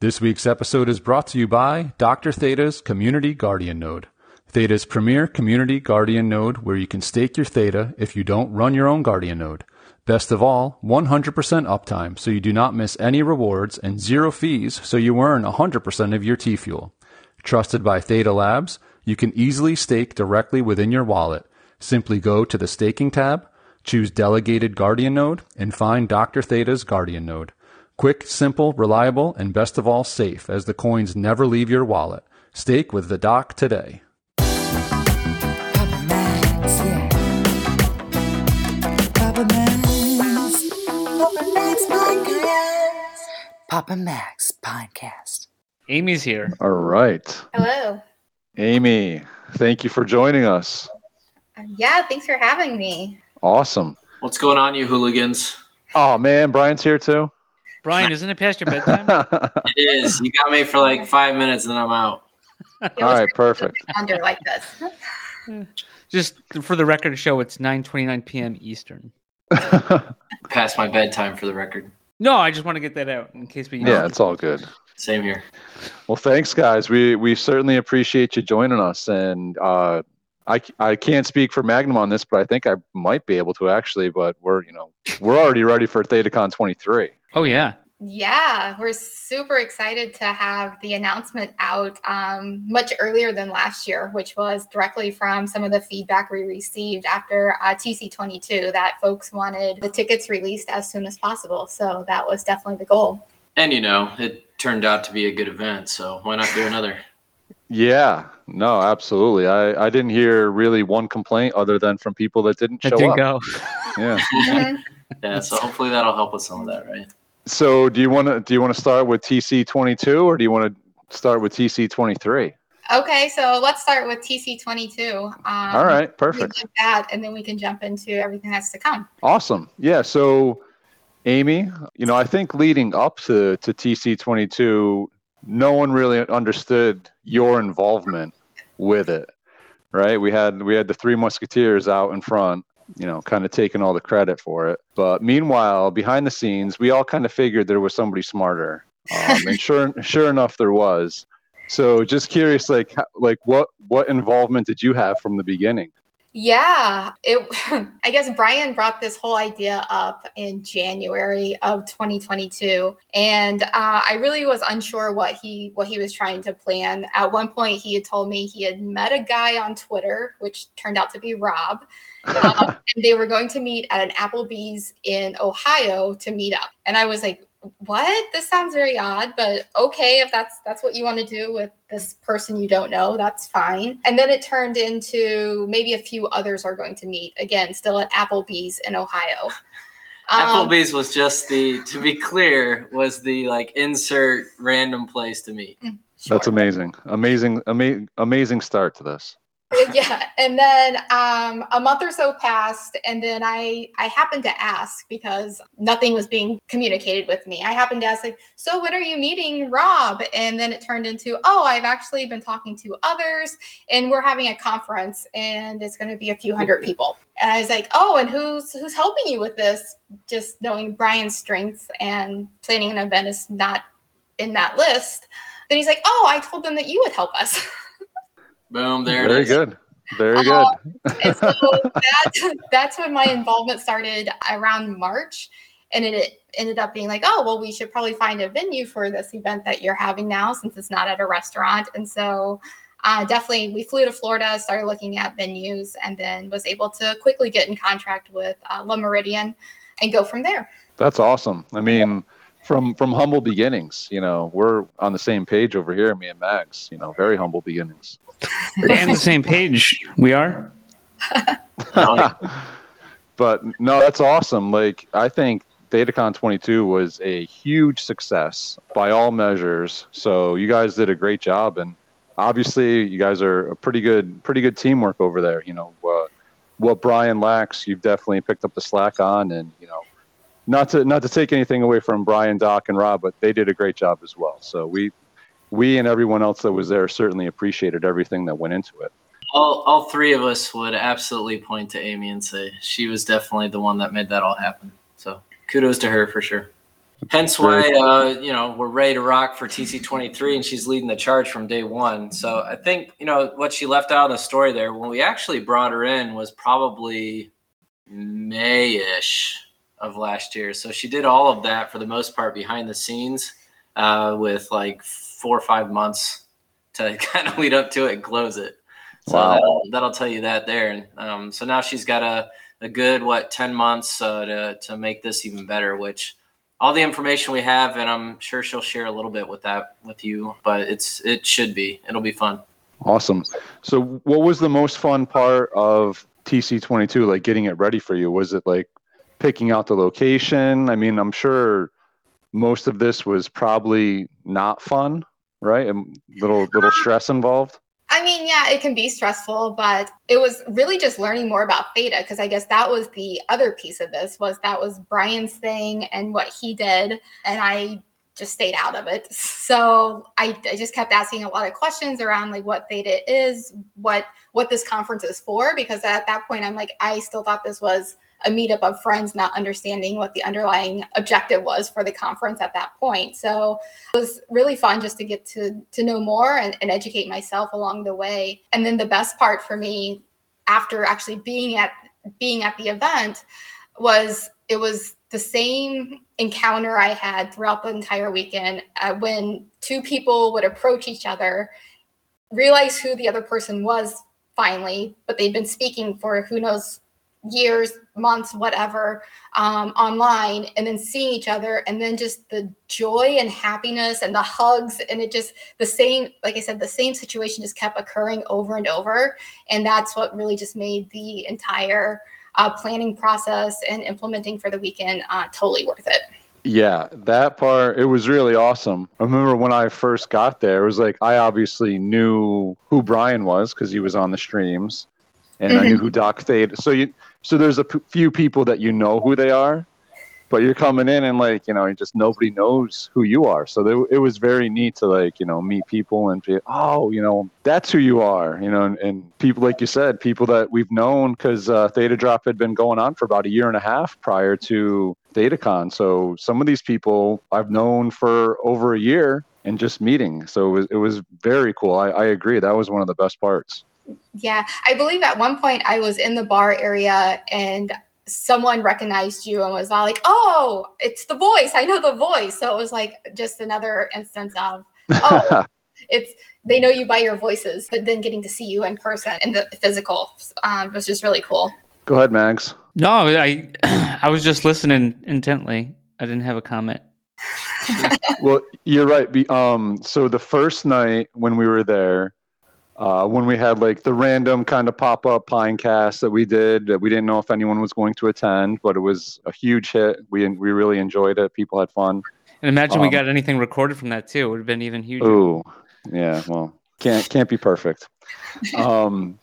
This week's episode is brought to you by Dr. Theta's Community Guardian Node. Theta's premier community guardian node where you can stake your Theta if you don't run your own guardian node. Best of all, 100% uptime so you do not miss any rewards and zero fees so you earn 100% of your T fuel. Trusted by Theta Labs, you can easily stake directly within your wallet. Simply go to the staking tab, choose delegated guardian node, and find Dr. Theta's guardian node. Quick, simple, reliable, and best of all, safe as the coins never leave your wallet. Stake with the doc today. Papa Mags Podcast. Amy's here. all right Hello. amy thank you for joining us Um, Yeah, thanks for having me. awesome What's going on, you hooligans? oh man brian's here too Brian, isn't it past your bedtime? It is. You got me for like five minutes and then I'm out. It all was right perfect Under like this. Just for the record show, it's 9:29 p.m. Eastern. Past my bedtime for the record. No, I just want to get that out in case we. yeah it's all good Same here. Well, thanks, guys. We we certainly appreciate you joining us, and uh, I I can't speak for Magnum on this, but I think I might be able to actually. But we're you know we're already ready for ThetaCon 23. Oh yeah. Yeah, we're super excited to have the announcement out um, much earlier than last year, which was directly from some of the feedback we received after uh, TC22 that folks wanted the tickets released as soon as possible. So that was definitely the goal. And you know, it turned out to be a good event, so why not do another? Yeah, no, absolutely. I I didn't hear really one complaint other than from people that didn't That show didn't up. go. Yeah. Mhm. Yeah, so hopefully that'll help with some of that, right? So do you want to do you want to start with TC 22 or do you want to start with TC 23? Okay, so let's start with TC22. Um, All right, perfect. that, and then we can jump into everything that's to come. Awesome. Yeah. So, Amy, you know, I think leading up to, to TC22, no one really understood your involvement with it, right? We had we had the three musketeers out in front, you know, kind of taking all the credit for it. But meanwhile, behind the scenes, we all kind of figured there was somebody smarter, um, and sure sure enough, there was. So, just curious, like, like what what involvement did you have from the beginning? Yeah, it. I guess Brian brought this whole idea up in January of 2022, and uh, I really was unsure what he what he was trying to plan. At one point, he had told me he had met a guy on Twitter, which turned out to be Rob, um, and they were going to meet at an Applebee's in Ohio to meet up. And I was like, what? This sounds very odd but okay if that's that's what you want to do with this person you don't know that's fine. And then it turned into maybe a few others are going to meet again still at applebee's in ohio. Um, applebee's was just the to be clear was the like insert random place to meet. Mm, sure. that's amazing. Amazing amazing amazing start to this yeah and then um, a month or so passed and then i i happened to ask because nothing was being communicated with me. I happened to ask like so when are you meeting rob? And then it turned into oh i've actually been talking to others and we're having a conference and it's going to be a few hundred people. And i was like oh and who's who's helping you with this? Just knowing brian's strengths and planning an event is not in that list. Then he's like oh i told them that you would help us Boom, there Very good. Very good. Um, and so that, that's when my involvement started around March. And it ended up being like, oh, well, we should probably find a venue for this event that you're having now since it's not at a restaurant. And so uh, definitely we flew to Florida, started looking at venues, and then was able to quickly get in contract with uh, Le Méridien and go from there. That's awesome. I mean, from from humble beginnings, you know, we're on the same page over here, me and Mags. You know, very humble beginnings. On the same page. We are. but no, that's awesome. Like I think ThetaCon 22 was a huge success by all measures. So you guys did a great job, and obviously you guys are a pretty good, pretty good teamwork over there. You know, uh, what Brian lacks, you've definitely picked up the slack on, and you know, not to not to take anything away from Brian, Doc, and Rob, but they did a great job as well. So we we and everyone else that was there certainly appreciated everything that went into it. All, all three of us would absolutely point to Amy and say she was definitely the one that made that all happen. So kudos to her for sure. Hence why uh, you know we're ready to rock for TC23, and she's leading the charge from day one. So I think you know what she left out in the story there. When we actually brought her in was probably Mayish of last year. So she did all of that for the most part behind the scenes uh, with like four or five months to kind of lead up to it and close it. So wow. that'll, that'll, tell you that there. And um, so now she's got a, a good, what, 10 months uh, to, to make this even better, which all the information we have, and I'm sure she'll share a little bit with that with you, but it's, it should be, it'll be fun. Awesome. So what was the most fun part of TC22, like getting it ready for you? Was it like picking out the location? I mean, I'm sure most of this was probably not fun, right? A little little um, stress involved. I mean, yeah, it can be stressful, but it was really just learning more about theta because I guess that was the other piece of this was that was Brian's thing and what he did, and I just stayed out of it. So I, I just kept asking a lot of questions around like what theta is, what what this conference is for, because at that point I'm like I still thought this was a meetup of friends not understanding what the underlying objective was for the conference at that point. So it was really fun just to get to to know more and, and educate myself along the way. And then the best part for me after actually being at being at the event was it was the same encounter I had throughout the entire weekend uh, when two people would approach each other, realize who the other person was finally, but they'd been speaking for who knows years, months, whatever, um, online, and then seeing each other, and then just the joy and happiness and the hugs, and it just the same, like I said, the same situation just kept occurring over and over, and that's what really just made the entire uh, planning process and implementing for the weekend uh, totally worth it. Yeah, that part, it was really awesome. I remember when I first got there, it was like I obviously knew who Brian was because he was on the streams and mm-hmm. I knew who Doc Theta. So you, so there's a p- few people that you know who they are, but you're coming in and like you know, just nobody knows who you are. So they, it was very neat to like you know meet people and be, oh, you know, that's who you are, you know, and, and people like you said, people that we've known because uh, Theta Drop had been going on for about a year and a half prior to ThetaCon. So some of these people I've known for over a year and just meeting. So it was, it was very cool. I, I agree. That was one of the best parts. Yeah, I believe at one point I was in the bar area and someone recognized you and was all like, "Oh, it's the voice. I know the voice." So it was like just another instance of, "Oh, it's they know you by your voices," but then getting to see you in person in the physical um, was just really cool. Go ahead, Mags. No, I I was just listening intently. I didn't have a comment. well, you're right. Be, um, so the first night when we were there, uh, when we had like the random kind of pop up pine cast that we did, that we didn't know if anyone was going to attend, but it was a huge hit. We we really enjoyed it. People had fun. And imagine um, we got anything recorded from that too. It would have been even huger. Ooh, yeah. Well, can't can't be perfect. Um,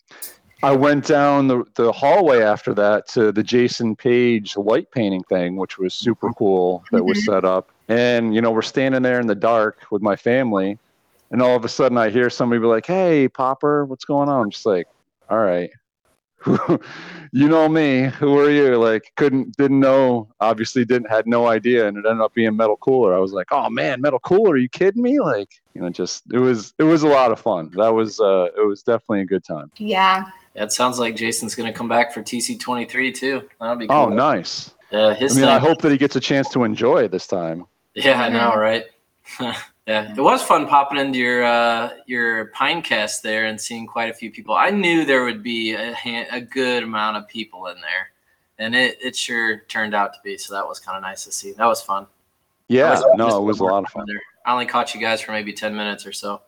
I went down the, the hallway after that to the Jason Page light painting thing, which was super cool that was mm-hmm. set up. And, you know, we're standing there in the dark with my family. And all of a sudden I hear somebody be like, Hey, Popper, what's going on? I'm just like, All right. you know me. Who are you? Like, couldn't, didn't know, obviously didn't, had no idea. And it ended up being Metal Cooler. I was like, Oh man, Metal Cooler. Are you kidding me? Like, you know, just, it was, it was a lot of fun. That was, uh, it was definitely a good time. Yeah. Yeah, it sounds like Jason's going to come back for TC23 too. That'll be oh, cool. Oh, nice. Yeah, his I mean, I hope that he gets a chance to enjoy this time. Yeah, I know, right? yeah, it was fun popping into your uh, your Pinecast there and seeing quite a few people. I knew there would be a, hand, a good amount of people in there, and it, it sure turned out to be. So that was kind of nice to see. That was fun. Yeah, no, it was a lot of fun. There. I only caught you guys for maybe ten minutes or so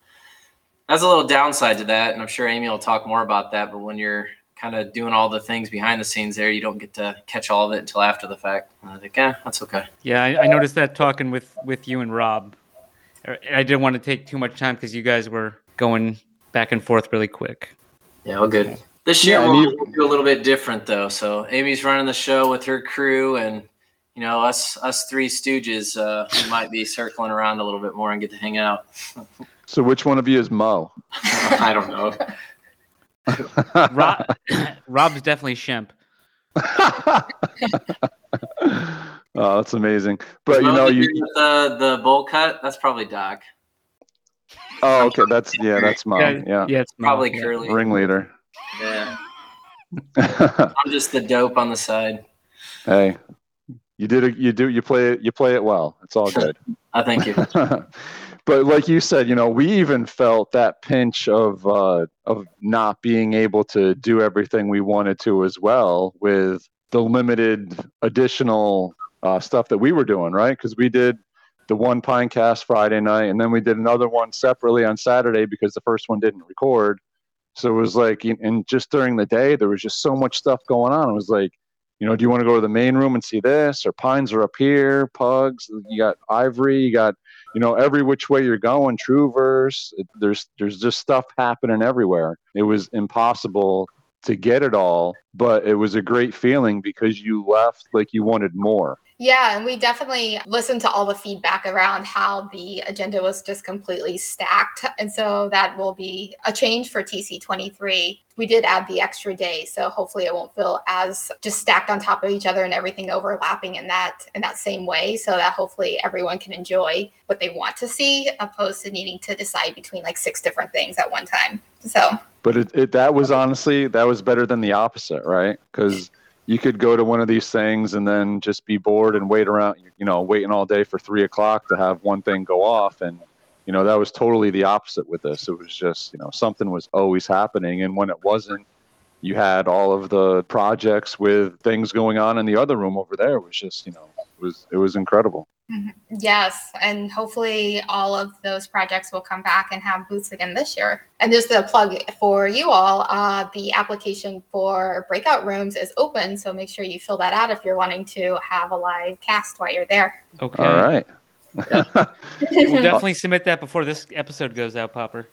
that's a little downside to that, and I'm sure Amy will talk more about that. But when you're kind of doing all the things behind the scenes there, you don't get to catch all of it until after the fact. And I think, yeah, that's okay. Yeah, I, I noticed that talking with with you and Rob. I didn't want to take too much time because you guys were going back and forth really quick. Yeah, all good. This year yeah, we'll, you, do a little bit different though. So Amy's running the show with her crew, and you know us us three stooges uh, we might be circling around a little bit more and get to hang out. So which one of you is Moe? I don't know. Rob, Rob's definitely Shemp. oh, that's amazing. But you know, you the the bowl cut. That's probably Doc. Oh, okay. That's yeah. That's Moe. Yeah, yeah. yeah it's probably Curly ringleader. Yeah. I'm just the dope on the side. Hey, you did it. You do. You play it. You play it well. It's all good. I thank you but like you said, you know, we even felt that pinch of uh, of not being able to do everything we wanted to as well with the limited additional uh, stuff that we were doing, right? Because we did the one Pinecast Friday night, and then we did another one separately on Saturday because the first one didn't record. So it was like, and just during the day, there was just so much stuff going on. It was like, you know, do you want to go to the main room and see this? Or pines are up here, pugs. You got ivory. You got you know every which way you're going Trueverse there's there's just stuff happening everywhere it was impossible to get it all but it was a great feeling because you left like you wanted more yeah, and we definitely listened to all the feedback around how the agenda was just completely stacked. And so that will be a change for TC23. We did add the extra day, so hopefully it won't feel as just stacked on top of each other and everything overlapping in that in that same way so that hopefully everyone can enjoy what they want to see opposed to needing to decide between like six different things at one time. So But it, it that was honestly that was better than the opposite, right? Cuz you could go to one of these things and then just be bored and wait around, you know, waiting all day for three o'clock to have one thing go off. And, you know, that was totally the opposite with this. It was just, you know, something was always happening. And when it wasn't, you had all of the projects with things going on in the other room over there. It was just, you know, it was, it was incredible. Mm-hmm. Yes, and hopefully all of those projects will come back and have booths again this year. And just a plug for you all, uh, the application for breakout rooms is open, so make sure you fill that out if you're wanting to have a live cast while you're there. Okay. All right. we'll definitely submit that before this episode goes out, Popper.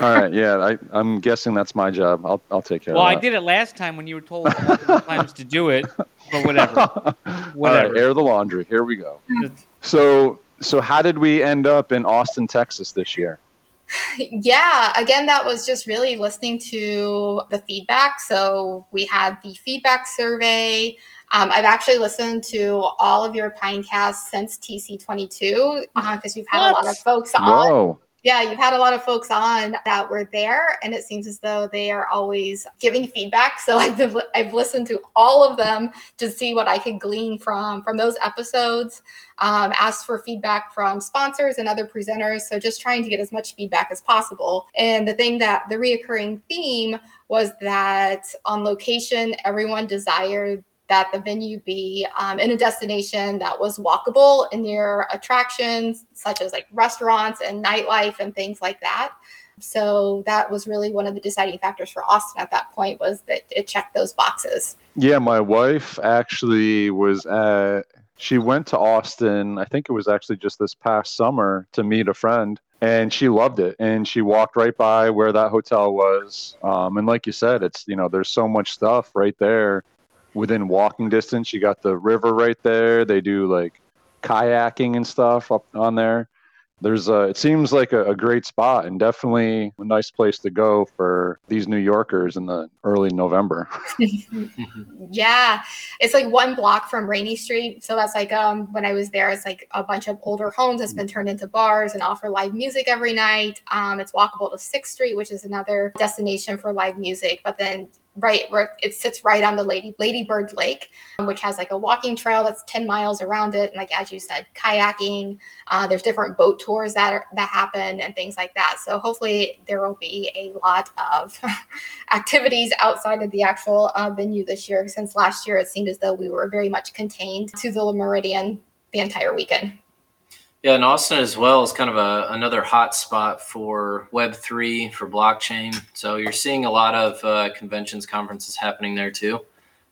All right, yeah, I, I'm guessing that's my job. I'll, I'll take care well, of that. Well, I did it last time when you were told times to do it, but whatever. Whatever. air the laundry. Here we go. So, so how did we end up in Austin, Texas this year? Yeah, again, that was just really listening to the feedback. So we had the feedback survey. Um, I've actually listened to all of your Pinecasts since TC22 because uh, you've had what? a lot of folks on. Whoa. Yeah, you've had a lot of folks on that were there, and it seems as though they are always giving feedback. So I've I've listened to all of them to see what I could glean from from those episodes. Um, asked for feedback from sponsors and other presenters. So just trying to get as much feedback as possible. And the thing that the reoccurring theme was that on location, everyone desired that the venue be um, in a destination that was walkable and near attractions such as like restaurants and nightlife and things like that. So that was really one of the deciding factors for Austin at that point was that it checked those boxes. Yeah, my wife actually was at she went to Austin, I think it was actually just this past summer to meet a friend and she loved it and she walked right by where that hotel was um, and like you said it's you know there's so much stuff right there within walking distance. You got the river right there. They do like kayaking and stuff up on there. There's a, it seems like a, a, great spot and definitely a nice place to go for these New Yorkers in the early November. yeah, it's like one block from Rainy Street. So that's like um when I was there, it's like a bunch of older homes that's been turned into bars and offer live music every night. Um, it's walkable to Sixth Street, which is another destination for live music. But then right where it sits right on the Lady Lady Bird Lake, um, which has like a walking trail that's 10 miles around it. And like as you said, kayaking. Uh, there's different boat tours that are, that happen and things like that. So hopefully there will be a lot of activities outside of the actual uh, venue this year. Since last year, it seemed as though we were very much contained to the Meridian the entire weekend. Yeah, and Austin as well is kind of a, another hot spot for Web3, for blockchain. So you're seeing a lot of uh, conventions, conferences happening there too.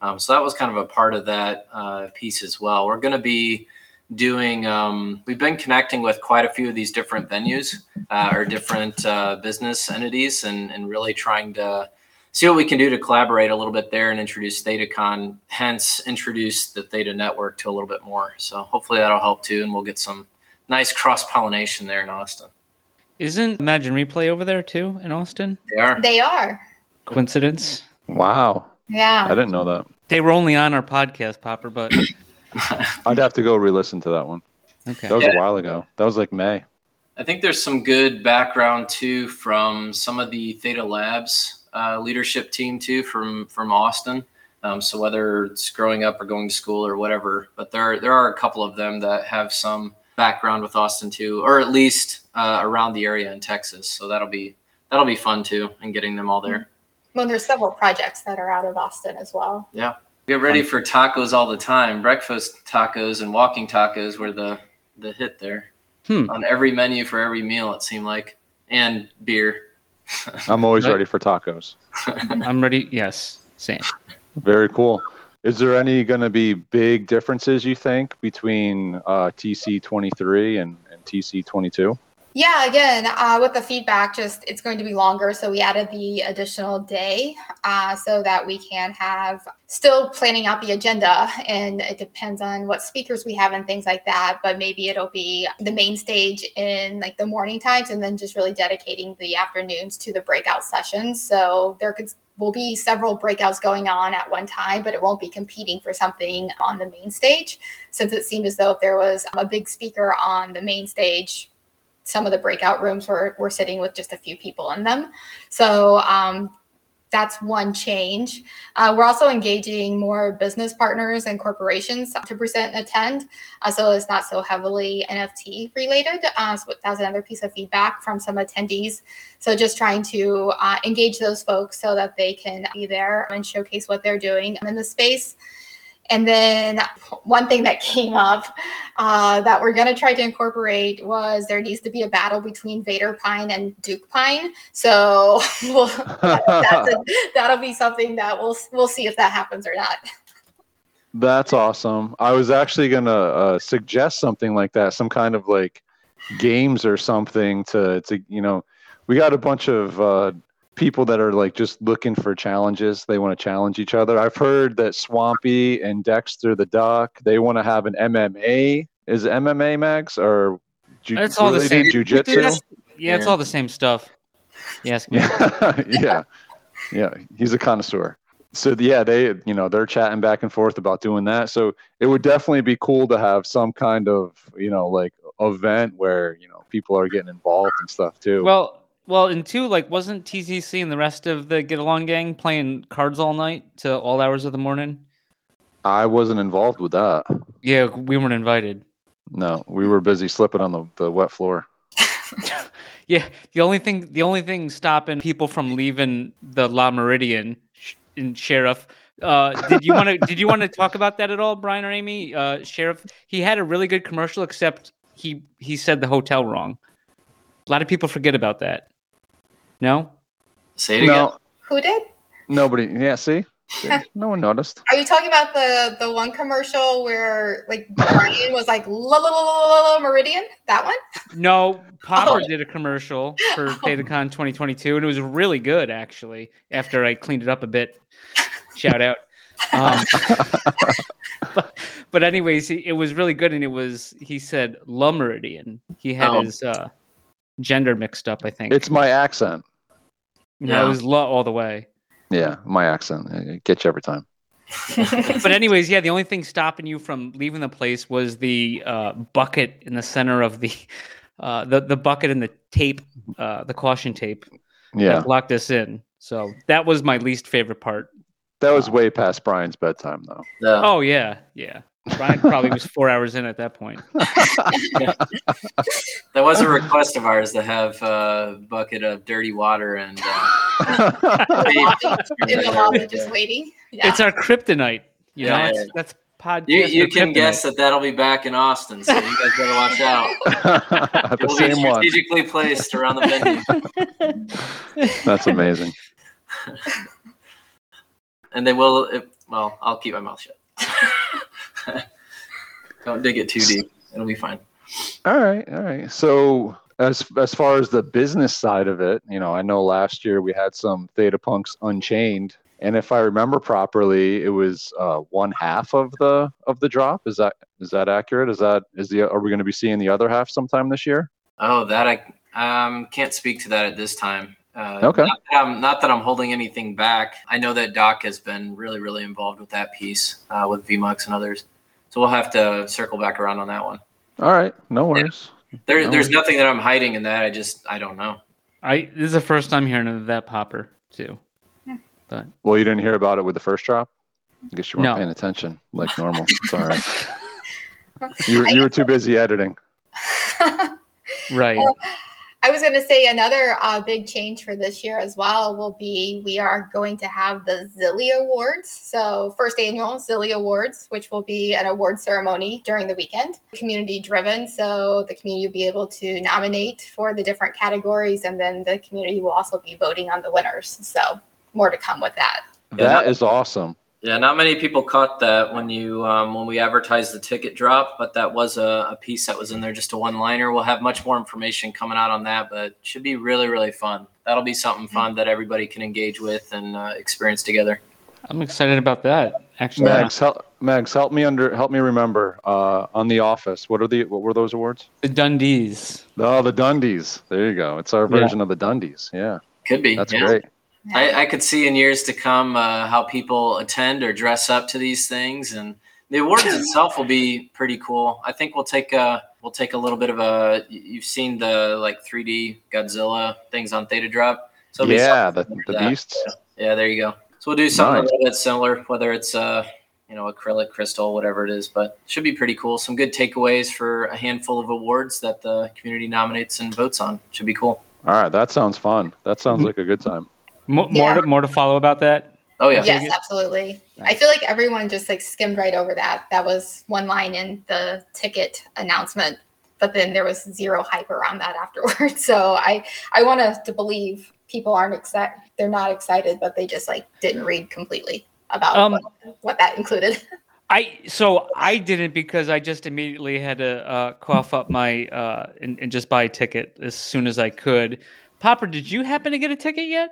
Um, so that was kind of a part of that uh, piece as well. We're going to be doing, um, we've been connecting with quite a few of these different venues uh, or different uh, business entities and, and really trying to see what we can do to collaborate a little bit there and introduce ThetaCon, hence introduce the Theta network to a little bit more. So hopefully that'll help too. And we'll get some nice cross pollination there in Austin. Isn't Imagine Replay over there too in Austin? They are. They are. Coincidence? Wow. Yeah. I didn't know that. They were only on our podcast, Popper, but I'd have to go re-listen to that one. Okay. That was Yeah. a while ago. That was like May. I think there's some good background too from some of the Theta Labs uh, leadership team too from from Austin. Um, so whether it's growing up or going to school or whatever, but there there are a couple of them that have some background with Austin too, or at least uh, around the area in Texas. So that'll be that'll be fun too, and getting them all there. Well, there's several projects that are out of Austin as well. Yeah, get ready for tacos all the time. Breakfast tacos and walking tacos were the the hit there Hmm. on every menu for every meal. It seemed like, and beer. I'm always ready for tacos. I'm ready. Yes, same. Very cool. Is there any going to be big differences you think between uh, TC23 and, and TC22? Yeah, again, uh, with the feedback, just it's going to be longer. So we added the additional day uh, so that we can have still planning out the agenda. And it depends on what speakers we have and things like that. But maybe it'll be the main stage in like the morning times and then just really dedicating the afternoons to the breakout sessions. So there could will be several breakouts going on at one time, but it won't be competing for something on the main stage since it seemed as though if there was a big speaker on the main stage, some of the breakout rooms were, were sitting with just a few people in them. So um, that's one change. Uh, we're also engaging more business partners and corporations to present and attend. Uh, so it's not so heavily NFT related. Uh, so that was another piece of feedback from some attendees. So just trying to uh, engage those folks so that they can be there and showcase what they're doing in the space. And then one thing that came up uh, that we're going to try to incorporate was there needs to be a battle between Vader Pine and Duke Pine. So we'll, a, that'll be something that we'll we'll see if that happens or not. That's awesome. I was actually going to uh, suggest something like that, some kind of like games or something to, to you know, we got a bunch of uh, people that are like just looking for challenges. They want to challenge each other. I've heard that Swampy and Dexter the Duck, they want to have an MMA. Is MMA, Mags? Or ju- It's all the what do they same. Jujitsu? Yeah, it's all the same stuff. Yes. Yeah, yeah, yeah. He's a connoisseur. So yeah, they you know they're chatting back and forth about doing that. So it would definitely be cool to have some kind of you know like event where you know people are getting involved and stuff too. Well, well, and two, like, wasn't TCC and the rest of the Get Along gang playing cards all night to all hours of the morning? I wasn't involved with that. Yeah, we weren't invited. No, we were busy slipping on the, the wet floor. Yeah, the only thing, the only thing stopping people from leaving the La Meridian in Sheriff. Uh, did you want to? did you want to talk about that at all, Brian or Amy? Uh, Sheriff, he had a really good commercial, except he he said the hotel wrong. A lot of people forget about that. No, Say it again. Who did? nobody. Yeah, see, See? no one noticed. Are you talking about the the one commercial where like Brian was like la la la la la Meridian? That one? no. Popper Oh. did a commercial for ThetaCon 2022, and it was really good actually. After I cleaned it up a bit, shout out. Um, but, but anyways, he, it was really good, and it was he said La Meridian. He had Oh. his uh, gender mixed up, I think. It's my accent. no, Yeah. it was La all the way. Yeah, my accent. It gets you every time. But anyways, yeah, the only thing stopping you from leaving the place was the uh, bucket in the center of the uh, the the bucket and the tape, uh, the caution tape Yeah, that locked us in. So that was my least favorite part. that was way past Brian's bedtime though. No. Oh yeah, yeah. Brian probably was four hours in at that point. That was a request of ours to have a bucket of dirty water and uh, in the lobby just waiting. Yeah. It's our kryptonite. You Yeah, know, yeah. that's, that's podcast. you, you can kryptonite. guess that that'll be back in Austin, so you guys better watch out. the It'll be same one. strategically placed around the venue, That's amazing. and they will. It, well, I'll keep my mouth shut. Don't dig it too deep; it'll be fine. All right, all right. So as as far as the business side of it, you know, I know last year we had some Theta Punks Unchained, and if I remember properly, it was uh, one half of the of the drop. Is that is that accurate? Is that is the are we going to be seeing the other half sometime this year? Oh, that I um, can't speak to that at this time. Uh, Okay. Not that, I'm, not that I'm holding anything back. I know that Doc has been really, really involved with that piece uh, with VMux and others. So we'll have to circle back around on that one. All right, no worries. There, No there's worries. nothing that I'm hiding in that. I just, I don't know. I this is the first time hearing of that popper too. Yeah. But Well, you didn't hear about it with the first drop. I guess you weren't No. paying attention like normal. It's all right. You were, you were too busy editing. Right. I was going to say another uh, big change for this year as well will be we are going to have the Zilly Awards. So, first annual Zilly Awards, which will be an award ceremony during the weekend, community driven. So, the community will be able to nominate for the different categories, and then the community will also be voting on the winners. So, more to come with that. That that- is awesome. Yeah, not many people caught that when you um, when we advertised the ticket drop, but that was a, a piece that was in there, just a one liner. We'll have much more information coming out on that, but it should be really, really fun. That'll be something fun that everybody can engage with and uh, experience together. I'm excited about that. Actually, Mags, help, Mags, help me under, help me remember. Uh, on the Office, what are the, what were those awards? the Dundees. Oh, the Dundies. There you go. It's our Yeah. version of the Dundies. Yeah, Could be. that's yeah. great. I, I could see in years to come uh, how people attend or dress up to these things, and the awards itself will be pretty cool. I think we'll take a we'll take a little bit of a. You've seen the like 3D Godzilla things on Theta Drop, so Yeah, the, the that. beasts. Yeah, there you go. So we'll do something Nice. a little bit similar, whether it's uh you know acrylic, crystal, whatever it is, but should be pretty cool. Some good takeaways for a handful of awards that the community nominates and votes on. Should be cool. All right, that sounds fun. That sounds Mhm. like a good time. Mo- Yeah. More to, more to follow about that. Oh yeah. Yes, absolutely. I feel like everyone just like skimmed right over that. That was one line in the ticket announcement, but then there was zero hype around that afterwards. So I I want us to believe people aren't excited. They're not excited, but they just like didn't read completely about Um, what, what that included. I so I didn't because I just immediately had to uh, cough up my uh, and, and just buy a ticket as soon as I could. Popper, did you happen to get a ticket yet?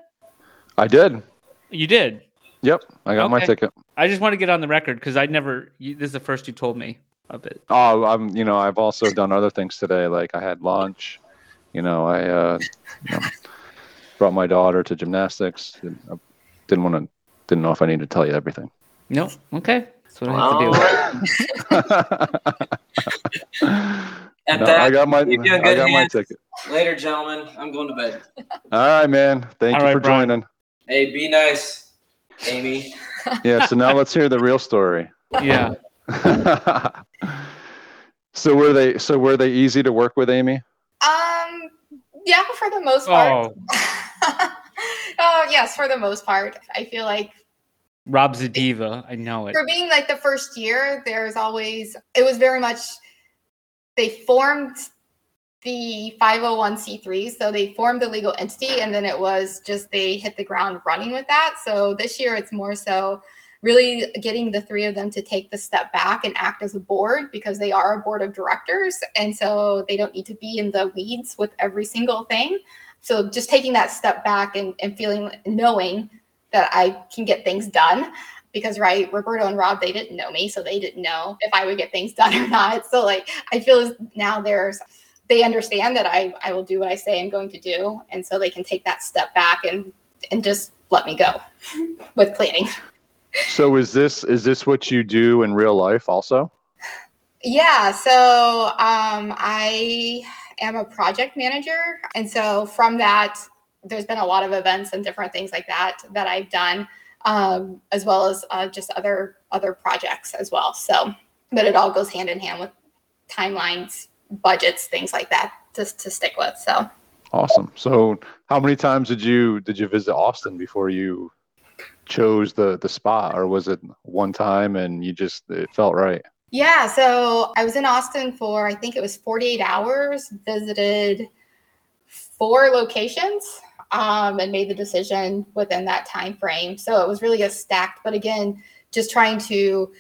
I did. You did. Yep, I got my ticket. I just want to get on the record because I never. You, this is the first you told me of it. Oh, I'm. You know, I've also done other things today. Like I had lunch. You know, I uh, you know, brought my daughter to gymnastics. I didn't want to. Didn't know if I needed to tell you everything. No. Okay. That's what I have to do. At No, that, I got my you do a I good got my ticket. later, gentlemen. I'm going to bed. All right, man. Thank All you right, for Brian. joining. Hey, be nice, Amy. Yeah. So now let's hear the real story. Yeah. so were they so were they easy to work with, Amy? Um, yeah, for the most part. Oh, oh, yes, for the most part. I feel like Rob's a diva. I know it. for being like the first year, there's always, it was very much, they formed the 501c3. So they formed the legal entity and then it was just they hit the ground running with that. So this year it's more so really getting the three of them to take the step back and act as a board because they are a board of directors. And so they don't need to be in the weeds with every single thing. So just taking that step back and, and feeling, knowing that I can get things done because right roberto and rob they didn't know me so they didn't know if i would get things done or not so like i feel now there's they understand that i i will do what i say i'm going to do and so they can take that step back and and just let me go with planning So is this is this what you do in real life also? Yeah, so um, I am a project manager. And so from that, there's been a lot of events and different things like that that I've done, um, as well as uh, just other other projects as well. So, but it all goes hand in hand with timelines, budgets, things like that, just to stick with. So, Awesome. So how many times did you did you visit Austin before you chose the the spot or was it one time and you just it felt right? Yeah, so I was in Austin for I think it was 48 hours, visited four locations, um, and made the decision within that time frame. So it was really a stacked, but again, just trying to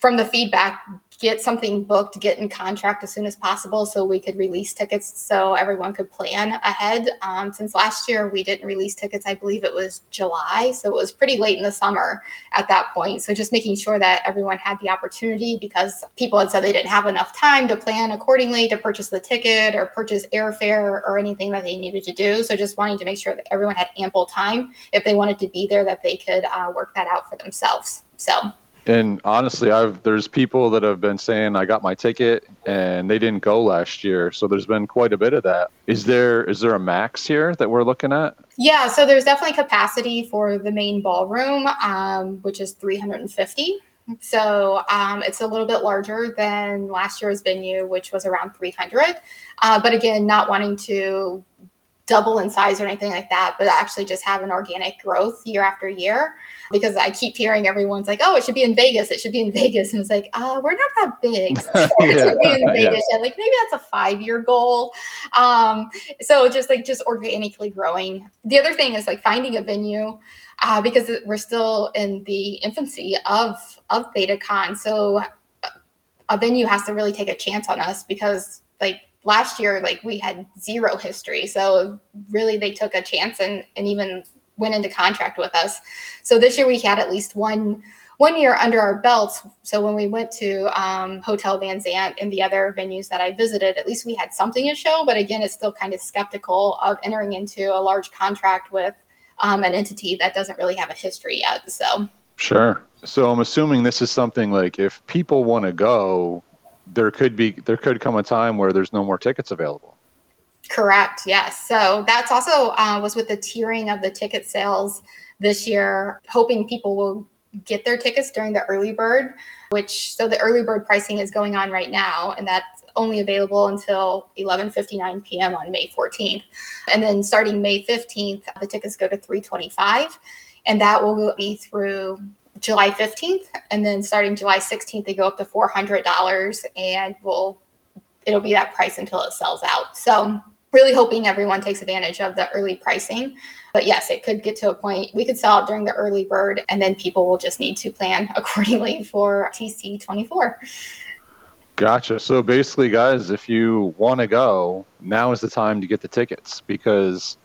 from the feedback get something booked, get in contract as soon as possible so we could release tickets so everyone could plan ahead. Um, since last year we didn't release tickets, I believe it was July. So it was pretty late in the summer at that point. So just making sure that everyone had the opportunity because people had said they didn't have enough time to plan accordingly to purchase the ticket or purchase airfare or anything that they needed to do. So just wanting to make sure that everyone had ample time if they wanted to be there that they could uh, work that out for themselves. So And honestly, I've there's people that have been saying I got my ticket and they didn't go last year. So there's been quite a bit of that. Is there is there a max here that we're looking at? Yeah, so there's definitely capacity for the main ballroom, um, which is 350. So um, it's a little bit larger than last year's venue, which was around 300. Uh, but again, not wanting to double in size or anything like that, but actually just have an organic growth year after year. Because I keep hearing everyone's like, "Oh, it should be in Vegas. It should be in Vegas," and it's like, "Uh, we're not that big. So it should be in Yeah, Vegas." yet. Like maybe that's a five-year goal. Um, so just like just organically growing. The other thing is like finding a venue uh, because we're still in the infancy of of ThetaCon. So uh, a venue has to really take a chance on us because like last year like we had zero history. So really they took a chance and and even went into contract with us. So this year we had at least one one year under our belts. So when we went to um, Hotel Van Zandt and the other venues that I visited, at least we had something to show. But again, it's still kind of skeptical of entering into a large contract with um, an entity that doesn't really have a history yet. So Sure. So I'm assuming this is something like if people want to go, there could be there could come a time where there's no more tickets available. Correct, yes. So that's also uh, was with the tiering of the ticket sales this year, hoping people will get their tickets during the early bird, which so the early bird pricing is going on right now, and that's only available until 11:59 p.m. on May 14th. And then starting May 15th, the tickets go to 325, and that will be through July 15th, and then starting July 16th, they go up to $400, and will it'll be that price until it sells out. So really hoping everyone takes advantage of the early pricing. But yes, it could get to a point we could sell out during the early bird, and then people will just need to plan accordingly for TC 24. Gotcha. So basically, guys, if you want to go, now is the time to get the tickets because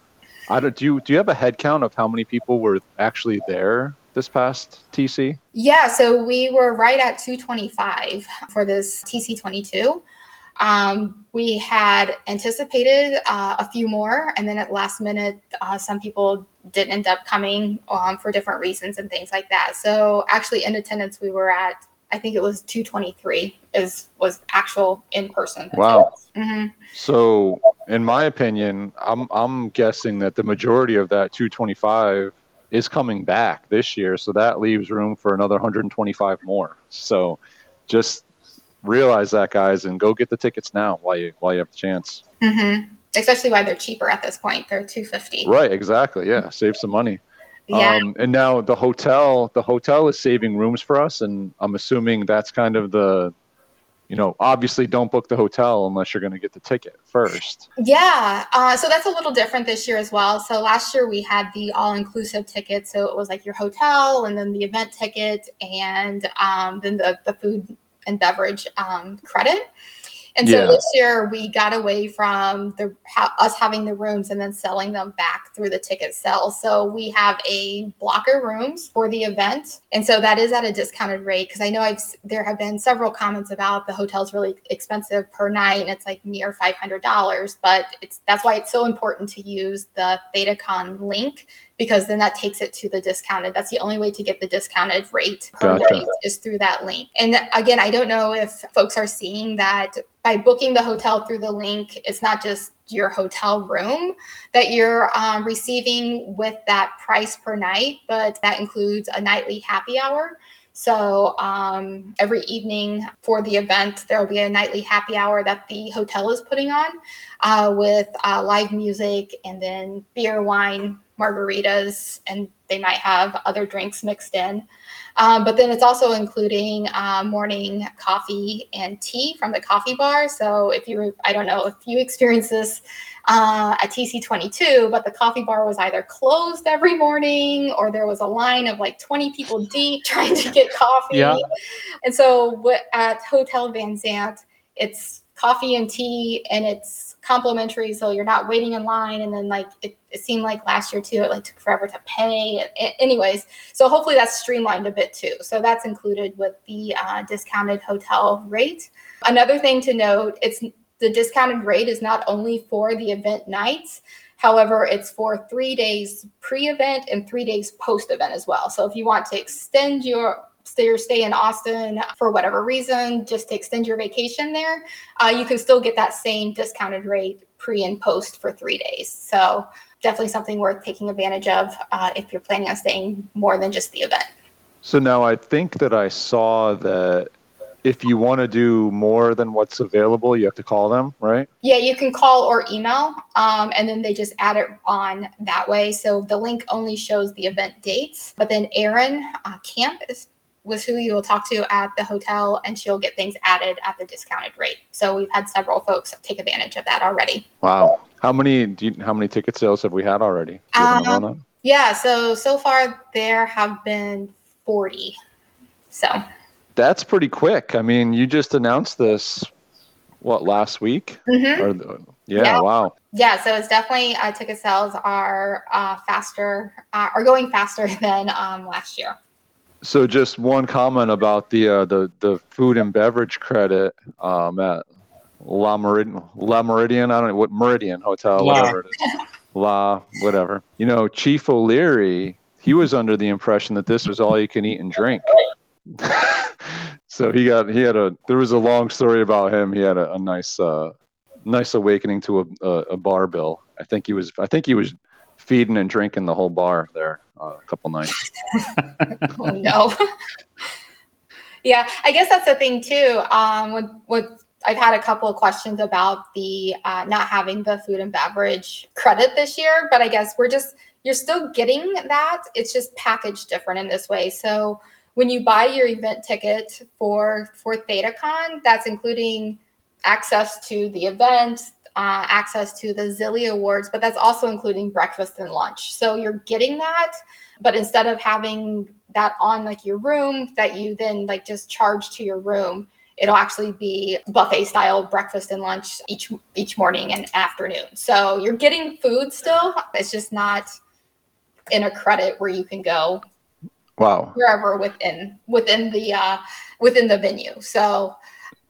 I don't. Do you do you have a head count of how many people were actually there this past TC? Yeah, so we were right at 225 for this TC 22. Um, we had anticipated uh, a few more, and then at last minute, uh, some people didn't end up coming um, for different reasons and things like that. So actually, in attendance, we were at I think it was 223 is was actual in person. Wow. hmm So, in my opinion, I'm I'm guessing that the majority of that 225 is coming back this year, so that leaves room for another 125 more. So, just realize that, guys, and go get the tickets now while you while you have the chance. hmm Especially why they're cheaper at this point. They're 250. Right, exactly. Yeah, save some money. Yeah. Um, and now the hotel, the hotel is saving rooms for us, and I'm assuming that's kind of the, you know, obviously don't book the hotel unless you're going to get the ticket first. Yeah, uh, so that's a little different this year as well. So last year we had the all-inclusive ticket, so it was like your hotel and then the event ticket and um, then the the food and beverage um, credit. And so Yeah. this year we got away from the ha- us having the rooms and then selling them back through the ticket sales. So we have a blocker rooms for the event, and so that is at a discounted rate because I know I've there have been several comments about the hotel's really expensive per night, and it's like near five hundred dollars. But it's that's why it's so important to use the ThetaCon link because then that takes it to the discounted. That's the only way to get the discounted rate Gotcha. night is through that link. And again, I don't know if folks are seeing that by booking the hotel through the link, it's not just your hotel room that you're um, receiving with that price per night, but that includes a nightly happy hour. So um, every evening for the event, there will be a nightly happy hour that the hotel is putting on uh, with uh, live music and then beer, wine, margaritas, and they might have other drinks mixed in. Um, but then it's also including uh, morning coffee and tea from the coffee bar. So if you, I don't know if you experience this uh, at TC22, but the coffee bar was either closed every morning or there was a line of like 20 people deep trying to get coffee. Yeah. And so at Hotel Van Zandt, it's coffee and tea and it's complimentary. So you're not waiting in line. And then like it, it seemed like last year too, it like took forever to pay. A- anyways, so hopefully that's streamlined a bit too. So that's included with the uh, discounted hotel rate. Another thing to note, it's the discounted rate is not only for the event nights. However, it's for three days pre-event and three days post-event as well. So if you want to extend your stay or stay in Austin for whatever reason, just to extend your vacation there, uh, you can still get that same discounted rate pre and post for three days. So definitely something worth taking advantage of uh, if you're planning on staying more than just the event. So now I think that I saw that if you want to do more than what's available, you have to call them, right? Yeah, you can call or email, um, and then they just add it on that way. So the link only shows the event dates, but then Erin uh, Camp is was who you will talk to at the hotel, and she'll get things added at the discounted rate. So we've had several folks take advantage of that already. Wow. How many do you, how many ticket sales have we had already? Do you have a Um. Yeah, so so far there have been forty. So That's pretty quick. I mean, you just announced this what last week? mhm. Or the, yeah, Yeah. wow. yeah, so it's definitely uh, ticket sales are uh, faster, uh, are going faster than um, last year. So just one comment about the uh, the the food and beverage credit um, at La Meridian, La Meridian. I don't know what Meridian Hotel, La. whatever it is. La, whatever. You know, Chief O'Leary, he was under the impression that this was all you can eat and drink. so he got he had a there was a long story about him. He had a, a nice uh, nice awakening to a, a, a bar bill. I think he was I think he was feeding and drinking the whole bar there uh, a couple nights. oh no. yeah, I guess that's the thing too. Um, with, with I've had a couple of questions about the uh, not having the food and beverage credit this year, but I guess we're just you're still getting that. It's just packaged different in this way. So when you buy your event ticket for for ThetaCon, that's including access to the event, uh, access to the Zilly Awards, but that's also including breakfast and lunch. So you're getting that, but instead of having that on like your room that you then like just charge to your room, it'll actually be buffet style breakfast and lunch each each morning and afternoon. So you're getting food still. It's just not in a credit where you can go Wow. wherever within within the uh, within the venue. So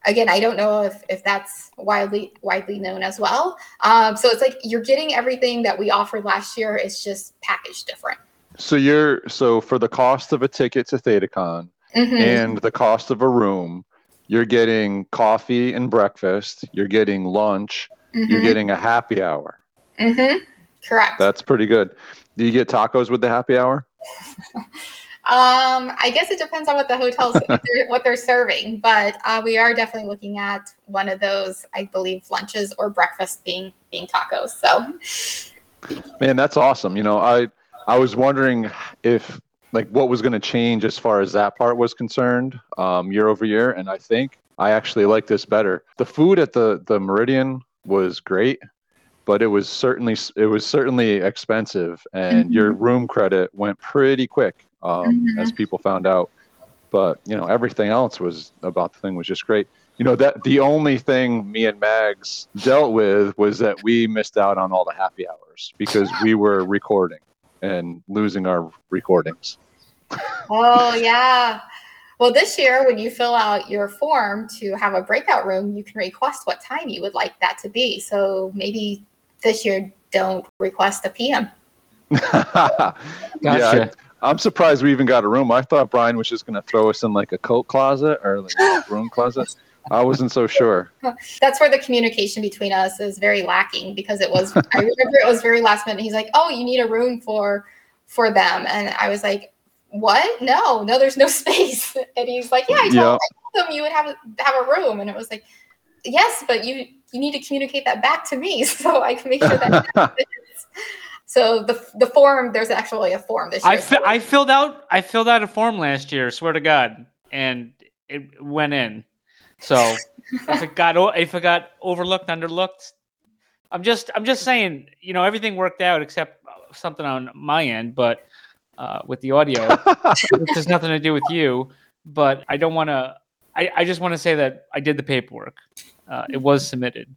again, I don't know if if that's widely widely known as well. Um, so it's like you're getting everything that we offered last year. It's just packaged different. So you're so for the cost of a ticket to ThetaCon, Mhm. and the cost of a room. You're getting coffee and breakfast. You're getting lunch. You're Mhm. getting a happy hour. Mhm. Correct. That's pretty good. Do you get tacos with the happy hour? Um, I guess it depends on what the hotels what they're, serving, but uh, we are definitely looking at one of those. I believe lunches or breakfast being being tacos. So Man, that's awesome. You know, I I was wondering if like what was going to change as far as that part was concerned um, year over year, and I think I actually like this better. The food at the the Meridian was great, but it was certainly it was certainly expensive, and your room credit went pretty quick um, as people found out. But you know, everything else was about the thing was just great. You know that the only thing me and Mags dealt with was that we missed out on all the happy hours because we were recording and losing our recordings. oh yeah. Well, this year when you fill out your form to have a breakout room, you can request what time you would like that to be. So maybe this year don't request a PM. Yeah, Gotcha. I, am surprised we even got a room. I thought Brian was just going to throw us in like a coat closet or like a room closet. I wasn't so sure. That's where the communication between us is very lacking because it was I remember it was very last minute. He's like, "Oh, you need a room for for them." And I was like, "What? No, no, there's no space." And he's like, "Yeah, I told, Yeah. I told them you would have have a room." And it was like, "Yes, but you you need to communicate that back to me so I can make sure that happens." So the the form, there's actually a form this year. I, fi- I filled out I filled out a form last year. Swear to God, and it went in. So if it got if it got overlooked, underlooked, I'm just I'm just saying. You know, everything worked out except something on my end, but uh, with the audio, which has nothing to do with you. But I don't want to. I, I just want to say that I did the paperwork. Uh, it was submitted.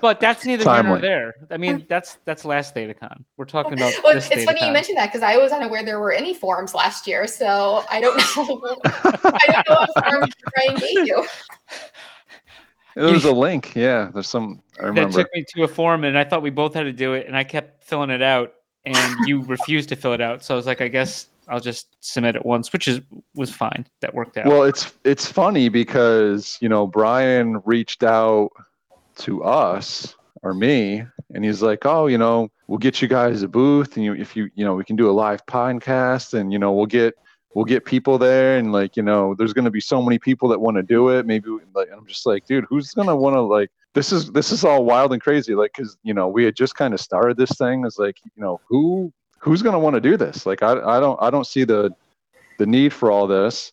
But that's neither here nor there. I mean, that's that's last ThetaCon. We're talking about Well, this it's funny you ThetaCon. mentioned that because I was unaware there were any forms last year, so I don't know. I don't know what forms Brian gave you. There was a link. Yeah, there's some. I that remember. took me to a form and I thought we both had to do it and I kept filling it out and you refused to fill it out. So I was like, I guess I'll just submit it once, which is was fine. That worked out. Well, it's it's funny because you know Brian reached out to us or me, and he's like, "Oh, you know, we'll get you guys a booth, and you if you you know we can do a live podcast, and you know we'll get we'll get people there, and like you know there's going to be so many people that want to do it. Maybe we, like I'm just like, dude, who's going to want to like." This is this is all wild and crazy, like because you know we had just kind of started this thing. It's like you know who who's gonna want to do this? Like I I don't I don't see the the need for all this.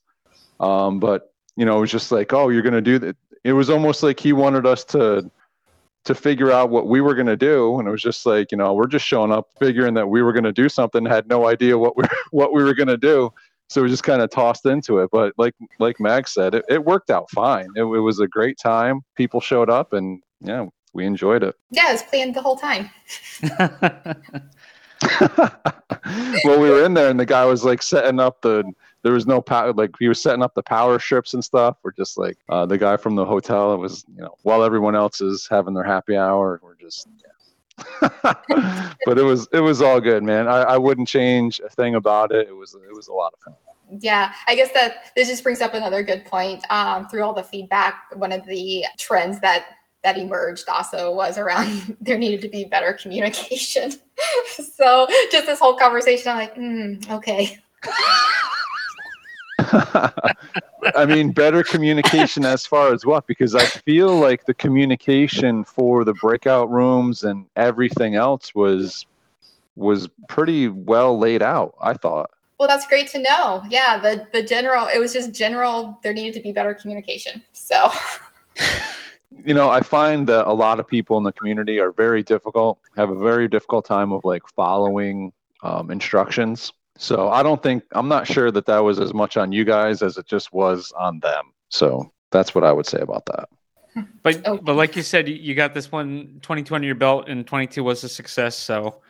Um, but you know, it was just like, oh, you're gonna do that. It was almost like he wanted us to to figure out what we were gonna do, and it was just like, you know, we're just showing up, figuring that we were gonna do something, had no idea what we what we were gonna do. So we just kind of tossed into it. But like like Mag said, it, it worked out fine. It, it was a great time. People showed up, and yeah, we enjoyed it. Yeah, it was planned the whole time. well, we were in there, and the guy was like setting up the. There was no power. Like he was setting up the power strips and stuff. We're just like uh, the guy from the hotel. It was you know while everyone else is having their happy hour, we're just. Yeah. but it was it was all good, man. I, I wouldn't change a thing about it. It was it was a lot of fun. Yeah, I guess that this just brings up another good point. Um, through all the feedback, one of the trends that that emerged also was around there needed to be better communication. so just this whole conversation, I'm like, mm, okay. I mean, better communication as far as what? Because I feel like the communication for the breakout rooms and everything else was was pretty well laid out. I thought. Well, that's great to know. Yeah, the the general, it was just general. There needed to be better communication. So You know, I find that a lot of people in the community are very difficult, have a very difficult time of like following um, instructions. So I don't think I'm not sure that that was as much on you guys as it just was on them. So that's what I would say about that. but Oh. but like you said, you- you got this one 22 under your belt and 22 was a success. So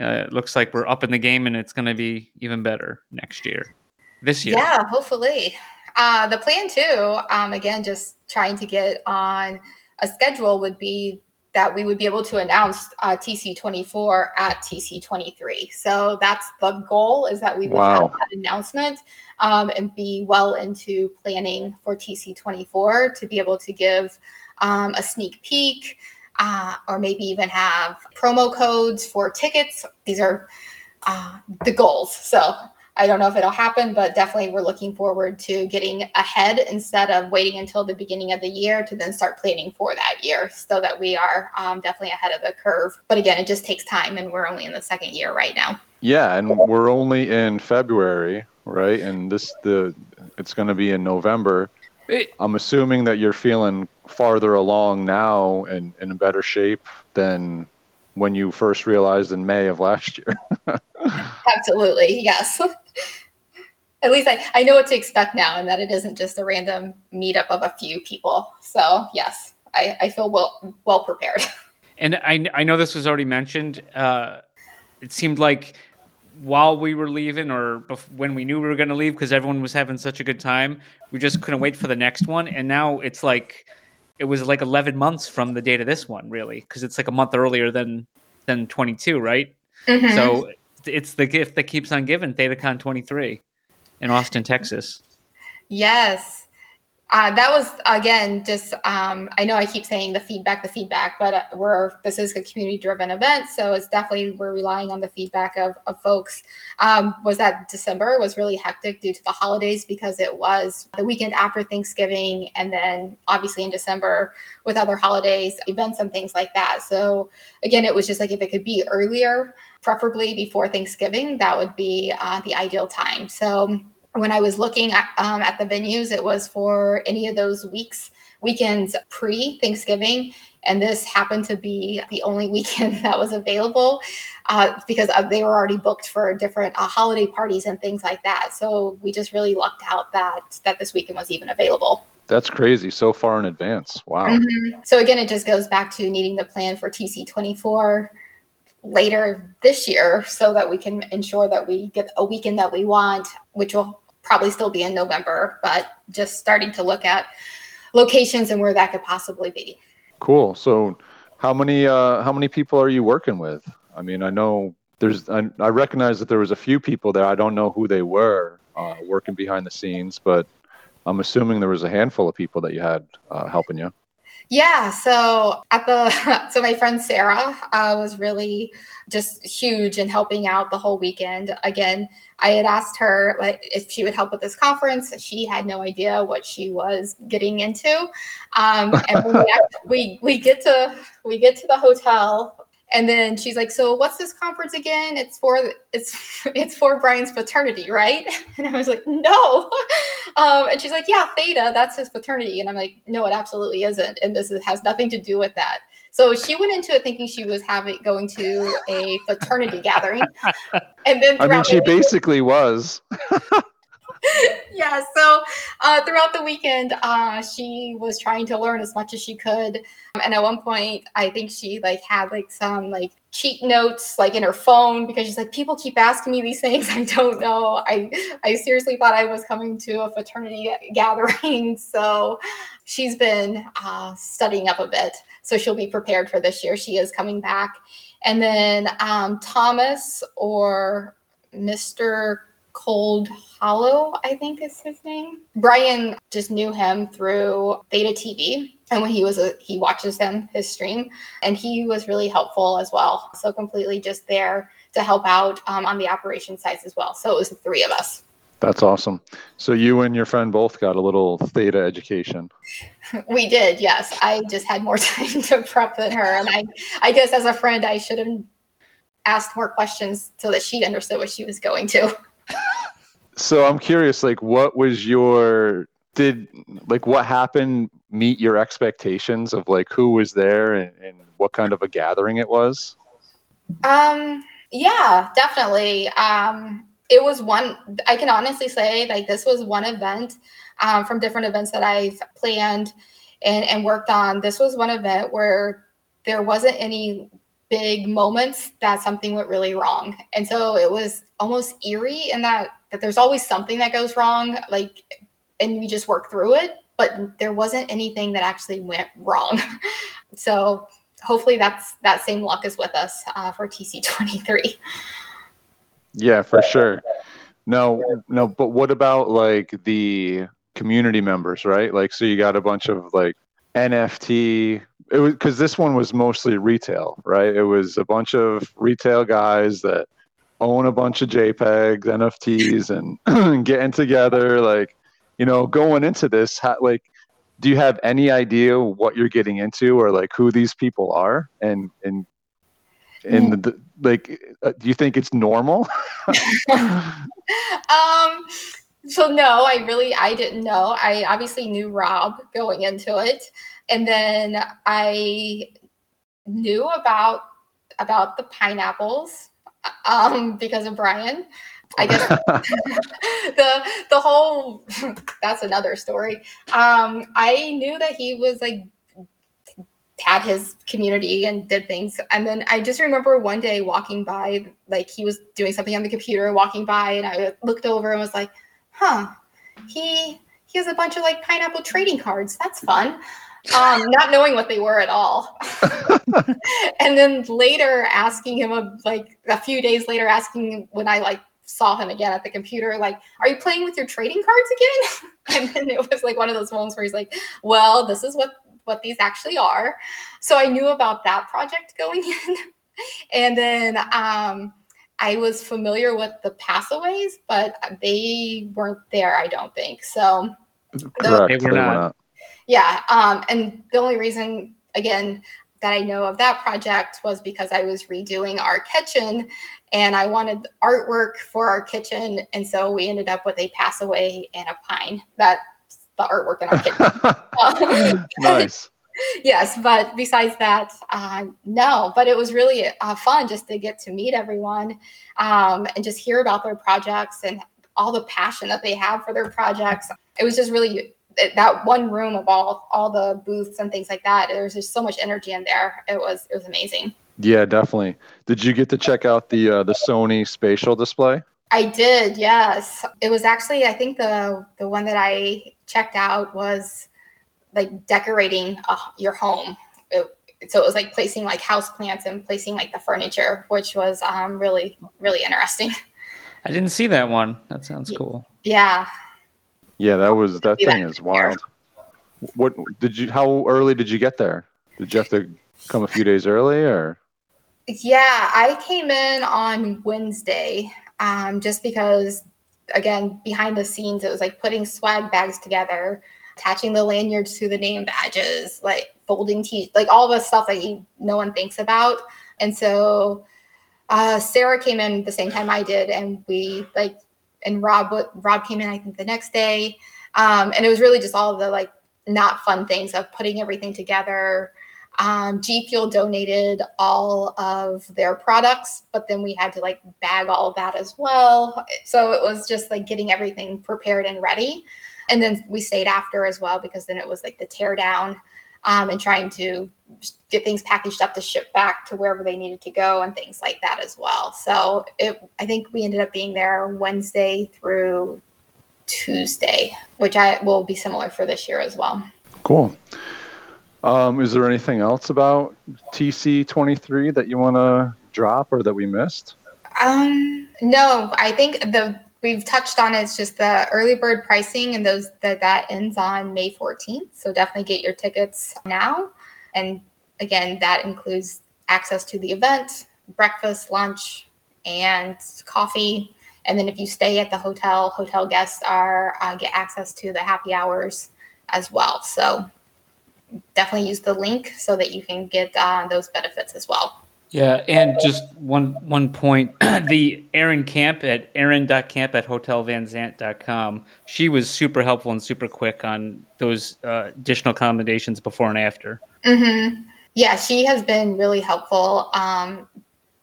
uh, it looks like we're up in the game and it's going to be even better next year. This year. Yeah, hopefully. Uh, the plan too, um, again, just trying to get on a schedule would be that we would be able to announce uh, TC24 at TC23. So that's the goal is that we would Wow. have that announcement um, and be well into planning for TC24 to be able to give um, a sneak peek uh, or maybe even have promo codes for tickets. These are uh, the goals. So I don't know if it'll happen, but definitely we're looking forward to getting ahead instead of waiting until the beginning of the year to then start planning for that year so that we are um, definitely ahead of the curve. But again, it just takes time and we're only in the second year right now. Yeah, and we're only in February, right? And this the it's going to be in November. It- I'm assuming that you're feeling farther along now and, and in better shape than when you first realized in May of last year. Absolutely, yes. At least I, I know what to expect now and that it isn't just a random meetup of a few people. So yes, I, I feel well well prepared. And I, I know this was already mentioned. Uh, it seemed like while we were leaving, or bef- when we knew we were going to leave, because everyone was having such a good time, we just couldn't wait for the next one. And now it's like it was like 11 months from the date of this one, really, because it's like a month earlier than than 22, right? Mhm. So it's the gift that keeps on giving. ThetaCon 23 in Austin, Texas. Yes. Uh, that was again just um, I know I keep saying the feedback, the feedback, but uh, we're this is a community driven event, so it's definitely we're relying on the feedback of, of folks. Um, was that December was really hectic due to the holidays because it was the weekend after Thanksgiving, and then obviously in December with other holidays, events and things like that. So again, it was just like if it could be earlier, preferably before Thanksgiving, that would be uh, the ideal time. So when I was looking at, um, at the venues, it was for any of those weeks, weekends pre Thanksgiving. And this happened to be the only weekend that was available uh, because they were already booked for different uh, holiday parties and things like that. So we just really lucked out that that this weekend was even available. That's crazy. So far in advance. Wow. Mhm. So again, it just goes back to needing the plan for TC24 later this year so that we can ensure that we get a weekend that we want, which will probably still be in November, but just starting to look at locations and where that could possibly be. Cool. So, how many uh, how many people are you working with? I mean, I know there's I, I recognize that there was a few people there. I don't know who they were uh, working behind the scenes, but I'm assuming there was a handful of people that you had uh, helping you. Yeah, so at the so my friend Sarah uh, was really just huge in helping out the whole weekend. Again, I had asked her like if she would help with this conference. She had no idea what she was getting into. Um, and we, we we get to we get to the hotel. And then she's like, "So what's this conference again? It's for it's it's for Brian's fraternity, right?" And I was like, "No." Um, and she's like, "Yeah, Theta, that's his fraternity." And I'm like, "No, it absolutely isn't, and this is, has nothing to do with that." So she went into it thinking she was having going to a fraternity gathering, and then I mean, she basically was. yeah so uh, throughout the weekend uh, she was trying to learn as much as she could Um, and at one point i think she like had like some like cheat notes like in her phone because she's like people keep asking me these things. I don't know. I i seriously thought i was coming to a fraternity gathering. So she's been uh, studying up a bit so she'll be prepared for this year. She is coming back. And then um, thomas or mr Cold Hollow, I think is his name. Brian just knew him through Theta TV. And when he was a, he watches him, his stream, and he was really helpful as well. So completely just there to help out um, on the operation sites as well. So it was the three of us. That's awesome. So you and your friend both got a little theta education. We did, yes. I just had more time to prep than her. And I, I guess as a friend, I should have asked more questions so that she understood what she was going to. So I'm curious, like, what was your did like what happened meet your expectations of like who was there and, and what kind of a gathering it was? Um, yeah, definitely. Um, it was one, I can honestly say, like, this was one event um, from different events that I've planned and, and worked on. This was one event where there wasn't any big moments that something went really wrong. And so it was almost eerie in that, that there's always something that goes wrong, like, and we just work through it, but there wasn't anything that actually went wrong. so hopefully that's that same luck is with us uh, for TC23. Yeah, for sure. No, no, but what about like the community members, right? Like, so you got a bunch of like NFT. It was because this one was mostly retail, right? It was a bunch of retail guys that own a bunch of JPEGs, NFTs, and getting together. Like, you know, going into this, how, like, do you have any idea what you're getting into, or like who these people are, and and and the, like, uh, do you think it's normal? um so no i really i didn't know i obviously knew rob going into it and then i knew about about the pineapples um because of brian i guess the the whole that's another story um i knew that he was like had his community and did things. And then I just remember one day walking by, like he was doing something on the computer, walking by, and I looked over and was like, huh, he he has a bunch of like pineapple trading cards. That's fun. Um, not knowing what they were at all. and then later asking him a, like a few days later asking when I like saw him again at the computer, like, are you playing with your trading cards again? and then it was like one of those moments where he's like, well, this is what what these actually are. So I knew about that project going in. and then um, I was familiar with the passaways, but they weren't there, I don't think. So, Correct. They were not. Yeah. Um, and the only reason, again, that I know of that project was because I was redoing our kitchen and I wanted artwork for our kitchen. And so we ended up with a passaway and a pine. That the artwork in our kitchen. nice. yes, but besides that, uh, no. But it was really uh, fun just to get to meet everyone um, and just hear about their projects and all the passion that they have for their projects. It was just really that one room of all all the booths and things like that. There was just so much energy in there. It was it was amazing. Yeah, definitely. Did you get to check out the uh, the Sony spatial display? I did, yes. It was actually, I think the the one that I checked out was like decorating uh, your home. It, so it was like placing like house plants and placing like the furniture, which was um, really really interesting. I didn't see that one. That sounds cool. Yeah. Yeah, that was that thing that is wild. What did you? How early did you get there? Did you have to come a few days early, or? Yeah, I came in on Wednesday um, just because, again, behind the scenes, it was like putting swag bags together, attaching the lanyards to the name badges, like folding t like all the stuff that you, no one thinks about. And so uh, Sarah came in the same time I did, and we like, and Rob Rob came in I think the next day, um, and it was really just all the like not fun things of putting everything together, um, G Fuel donated all of their products, but then we had to like bag all that as well. So it was just like getting everything prepared and ready. And then we stayed after as well because then it was like the tear down um, and trying to get things packaged up to ship back to wherever they needed to go and things like that as well. So it, I think we ended up being there Wednesday through Tuesday, which I will be similar for this year as well. Cool. Um, is there anything else about TC23 that you want to drop or that we missed? Um, no, I think the we've touched on it's just the early bird pricing and those that that ends on May 14th. So definitely get your tickets now. And again, that includes access to the event, breakfast, lunch, and coffee. And then if you stay at the hotel, hotel guests are uh, get access to the happy hours as well. So definitely use the link so that you can get uh, those benefits as well. Yeah, and just one one point, the Erin Camp at erin.camp at hotelvanzandt.com, she was super helpful and super quick on those uh, additional accommodations before and after. Mm-hmm. Yeah, she has been really helpful. Um,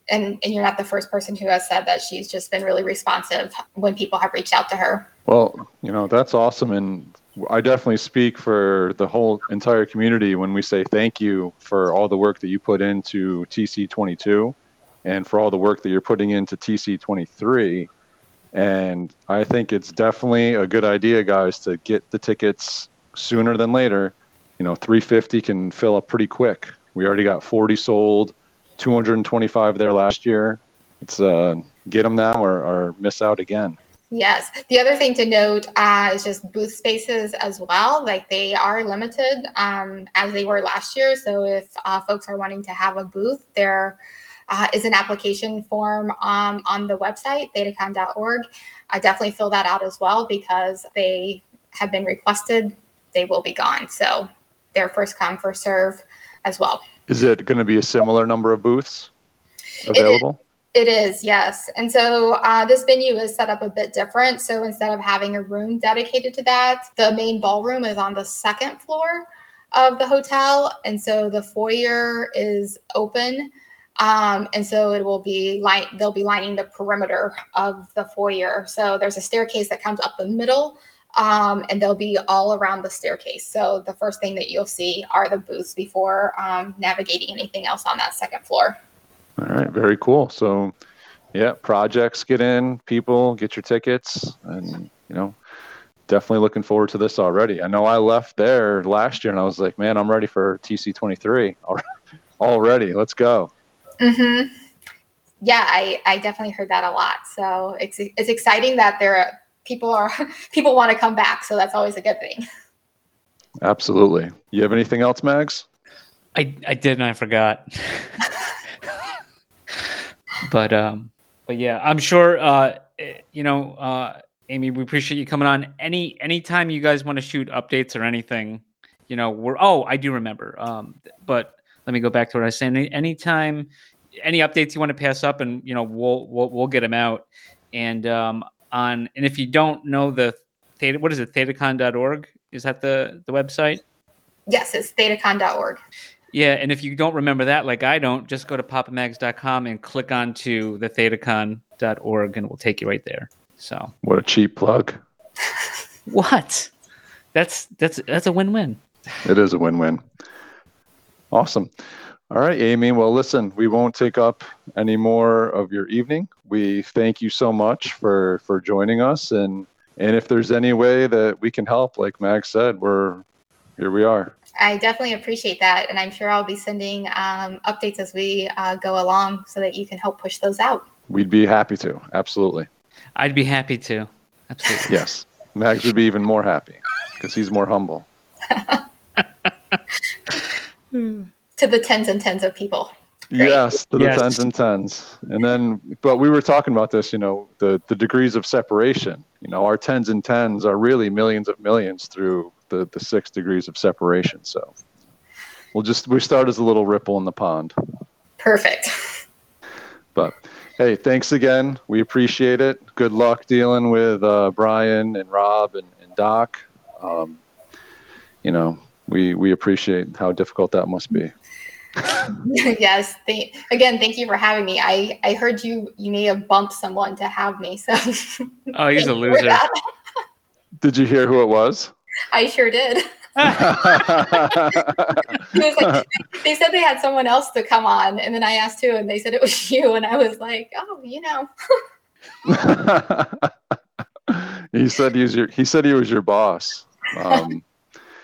and, and you're not the first person who has said that she's just been really responsive when people have reached out to her. Well, you know, that's awesome. And I definitely speak for the whole entire community when we say thank you for all the work that you put into TC22 and for all the work that you're putting into TC23. And I think it's definitely a good idea, guys, to get the tickets sooner than later. You know, 350 can fill up pretty quick We already got 40 sold, 225 there last year. It's uh, get them now or, or miss out again. Yes. The other thing to note uh, is just booth spaces as well. Like they are limited um, as they were last year. So if uh, folks are wanting to have a booth, there uh, is an application form um, on the website, thetacon.org. I definitely fill that out as well because they have been requested. They will be gone. So they're first come, first serve as well. Is it going to be a similar number of booths available? It is, yes. And so uh, this venue is set up a bit different. So instead of having a room dedicated to that, the main ballroom is on the second floor of the hotel. And so the foyer is open. Um, and so it will be light, they'll be lining the perimeter of the foyer. So there's a staircase that comes up the middle, um, and they'll be all around the staircase. So the first thing that you'll see are the booths before um, navigating anything else on that second floor. All right, very cool. So, yeah, projects get in, people get your tickets, and you know, definitely looking forward to this already. I know I left there last year, and I was like, man, I'm ready for TC23 already. Let's go. Mm-hmm. Yeah, I, I definitely heard that a lot. So it's it's exciting that there are people are people want to come back. So that's always a good thing. Absolutely. You have anything else, Mags? I I did and I forgot. but um, but yeah, I'm sure. Uh, you know, uh, Amy, we appreciate you coming on. Any anytime you guys want to shoot updates or anything, you know, we're. Oh, I do remember. Um, but let me go back to what I was saying. Any, anytime, any updates you want to pass up, and you know, we'll we'll we'll get them out. And um, on and if you don't know the theta, what is it? Thetacon.org is that the the website? Yes, it's thetacon.org. Yeah, and if you don't remember that, like I don't, just go to papamags.com and click onto the thetacon.org and it will take you right there. So what a cheap plug. what? That's that's that's a win-win. It is a win-win. Awesome. All right, Amy. Well, listen, we won't take up any more of your evening. We thank you so much for for joining us, and and if there's any way that we can help, like Mag said, we're here. We are. I definitely appreciate that, and I'm sure I'll be sending um, updates as we uh, go along, so that you can help push those out. We'd be happy to. Absolutely. I'd be happy to. Absolutely. yes, Mags would be even more happy because he's more humble. to the tens and tens of people. Great. Yes, to the yes. tens and tens. And then, but we were talking about this, you know, the, the degrees of separation. You know, our tens and tens are really millions of millions through the, the six degrees of separation. So we'll just, we start as a little ripple in the pond. Perfect. But hey, thanks again. We appreciate it. Good luck dealing with uh, Brian and Rob and, and Doc. Um, you know, we, we appreciate how difficult that must be. yes. Thank, again, thank you for having me. I, I heard you you may have bumped someone to have me. So Oh, he's a loser. Did you hear who it was? I sure did. like, they said they had someone else to come on, and then I asked who, and they said it was you, and I was like, oh, you know. he said he was your. He said he was your boss. Um,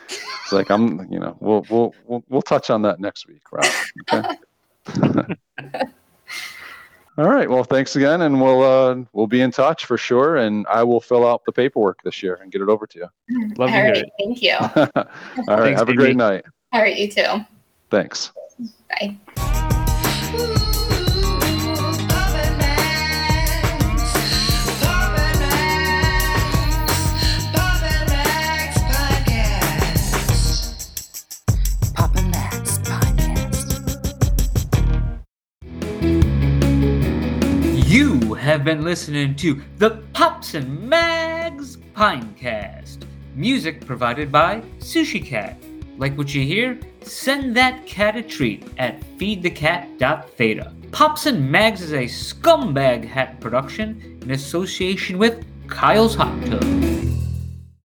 it's like I'm, you know, we'll we'll we'll, we'll touch on that next week, Rob. Okay. All right. Well, thanks again, and we'll uh, we'll be in touch for sure. And I will fill out the paperwork this year and get it over to you. Love All right, Thank you. All right. Thanks, have a great night. All right. You too. Thanks. Bye. Have been listening to the Pops and Mags Pinecast. Music provided by Sushi Cat. Like what you hear? Send that cat a treat at feedthecat.theta. Pops and Mags is a scumbag hat production in association with Kyle's Hot Tub.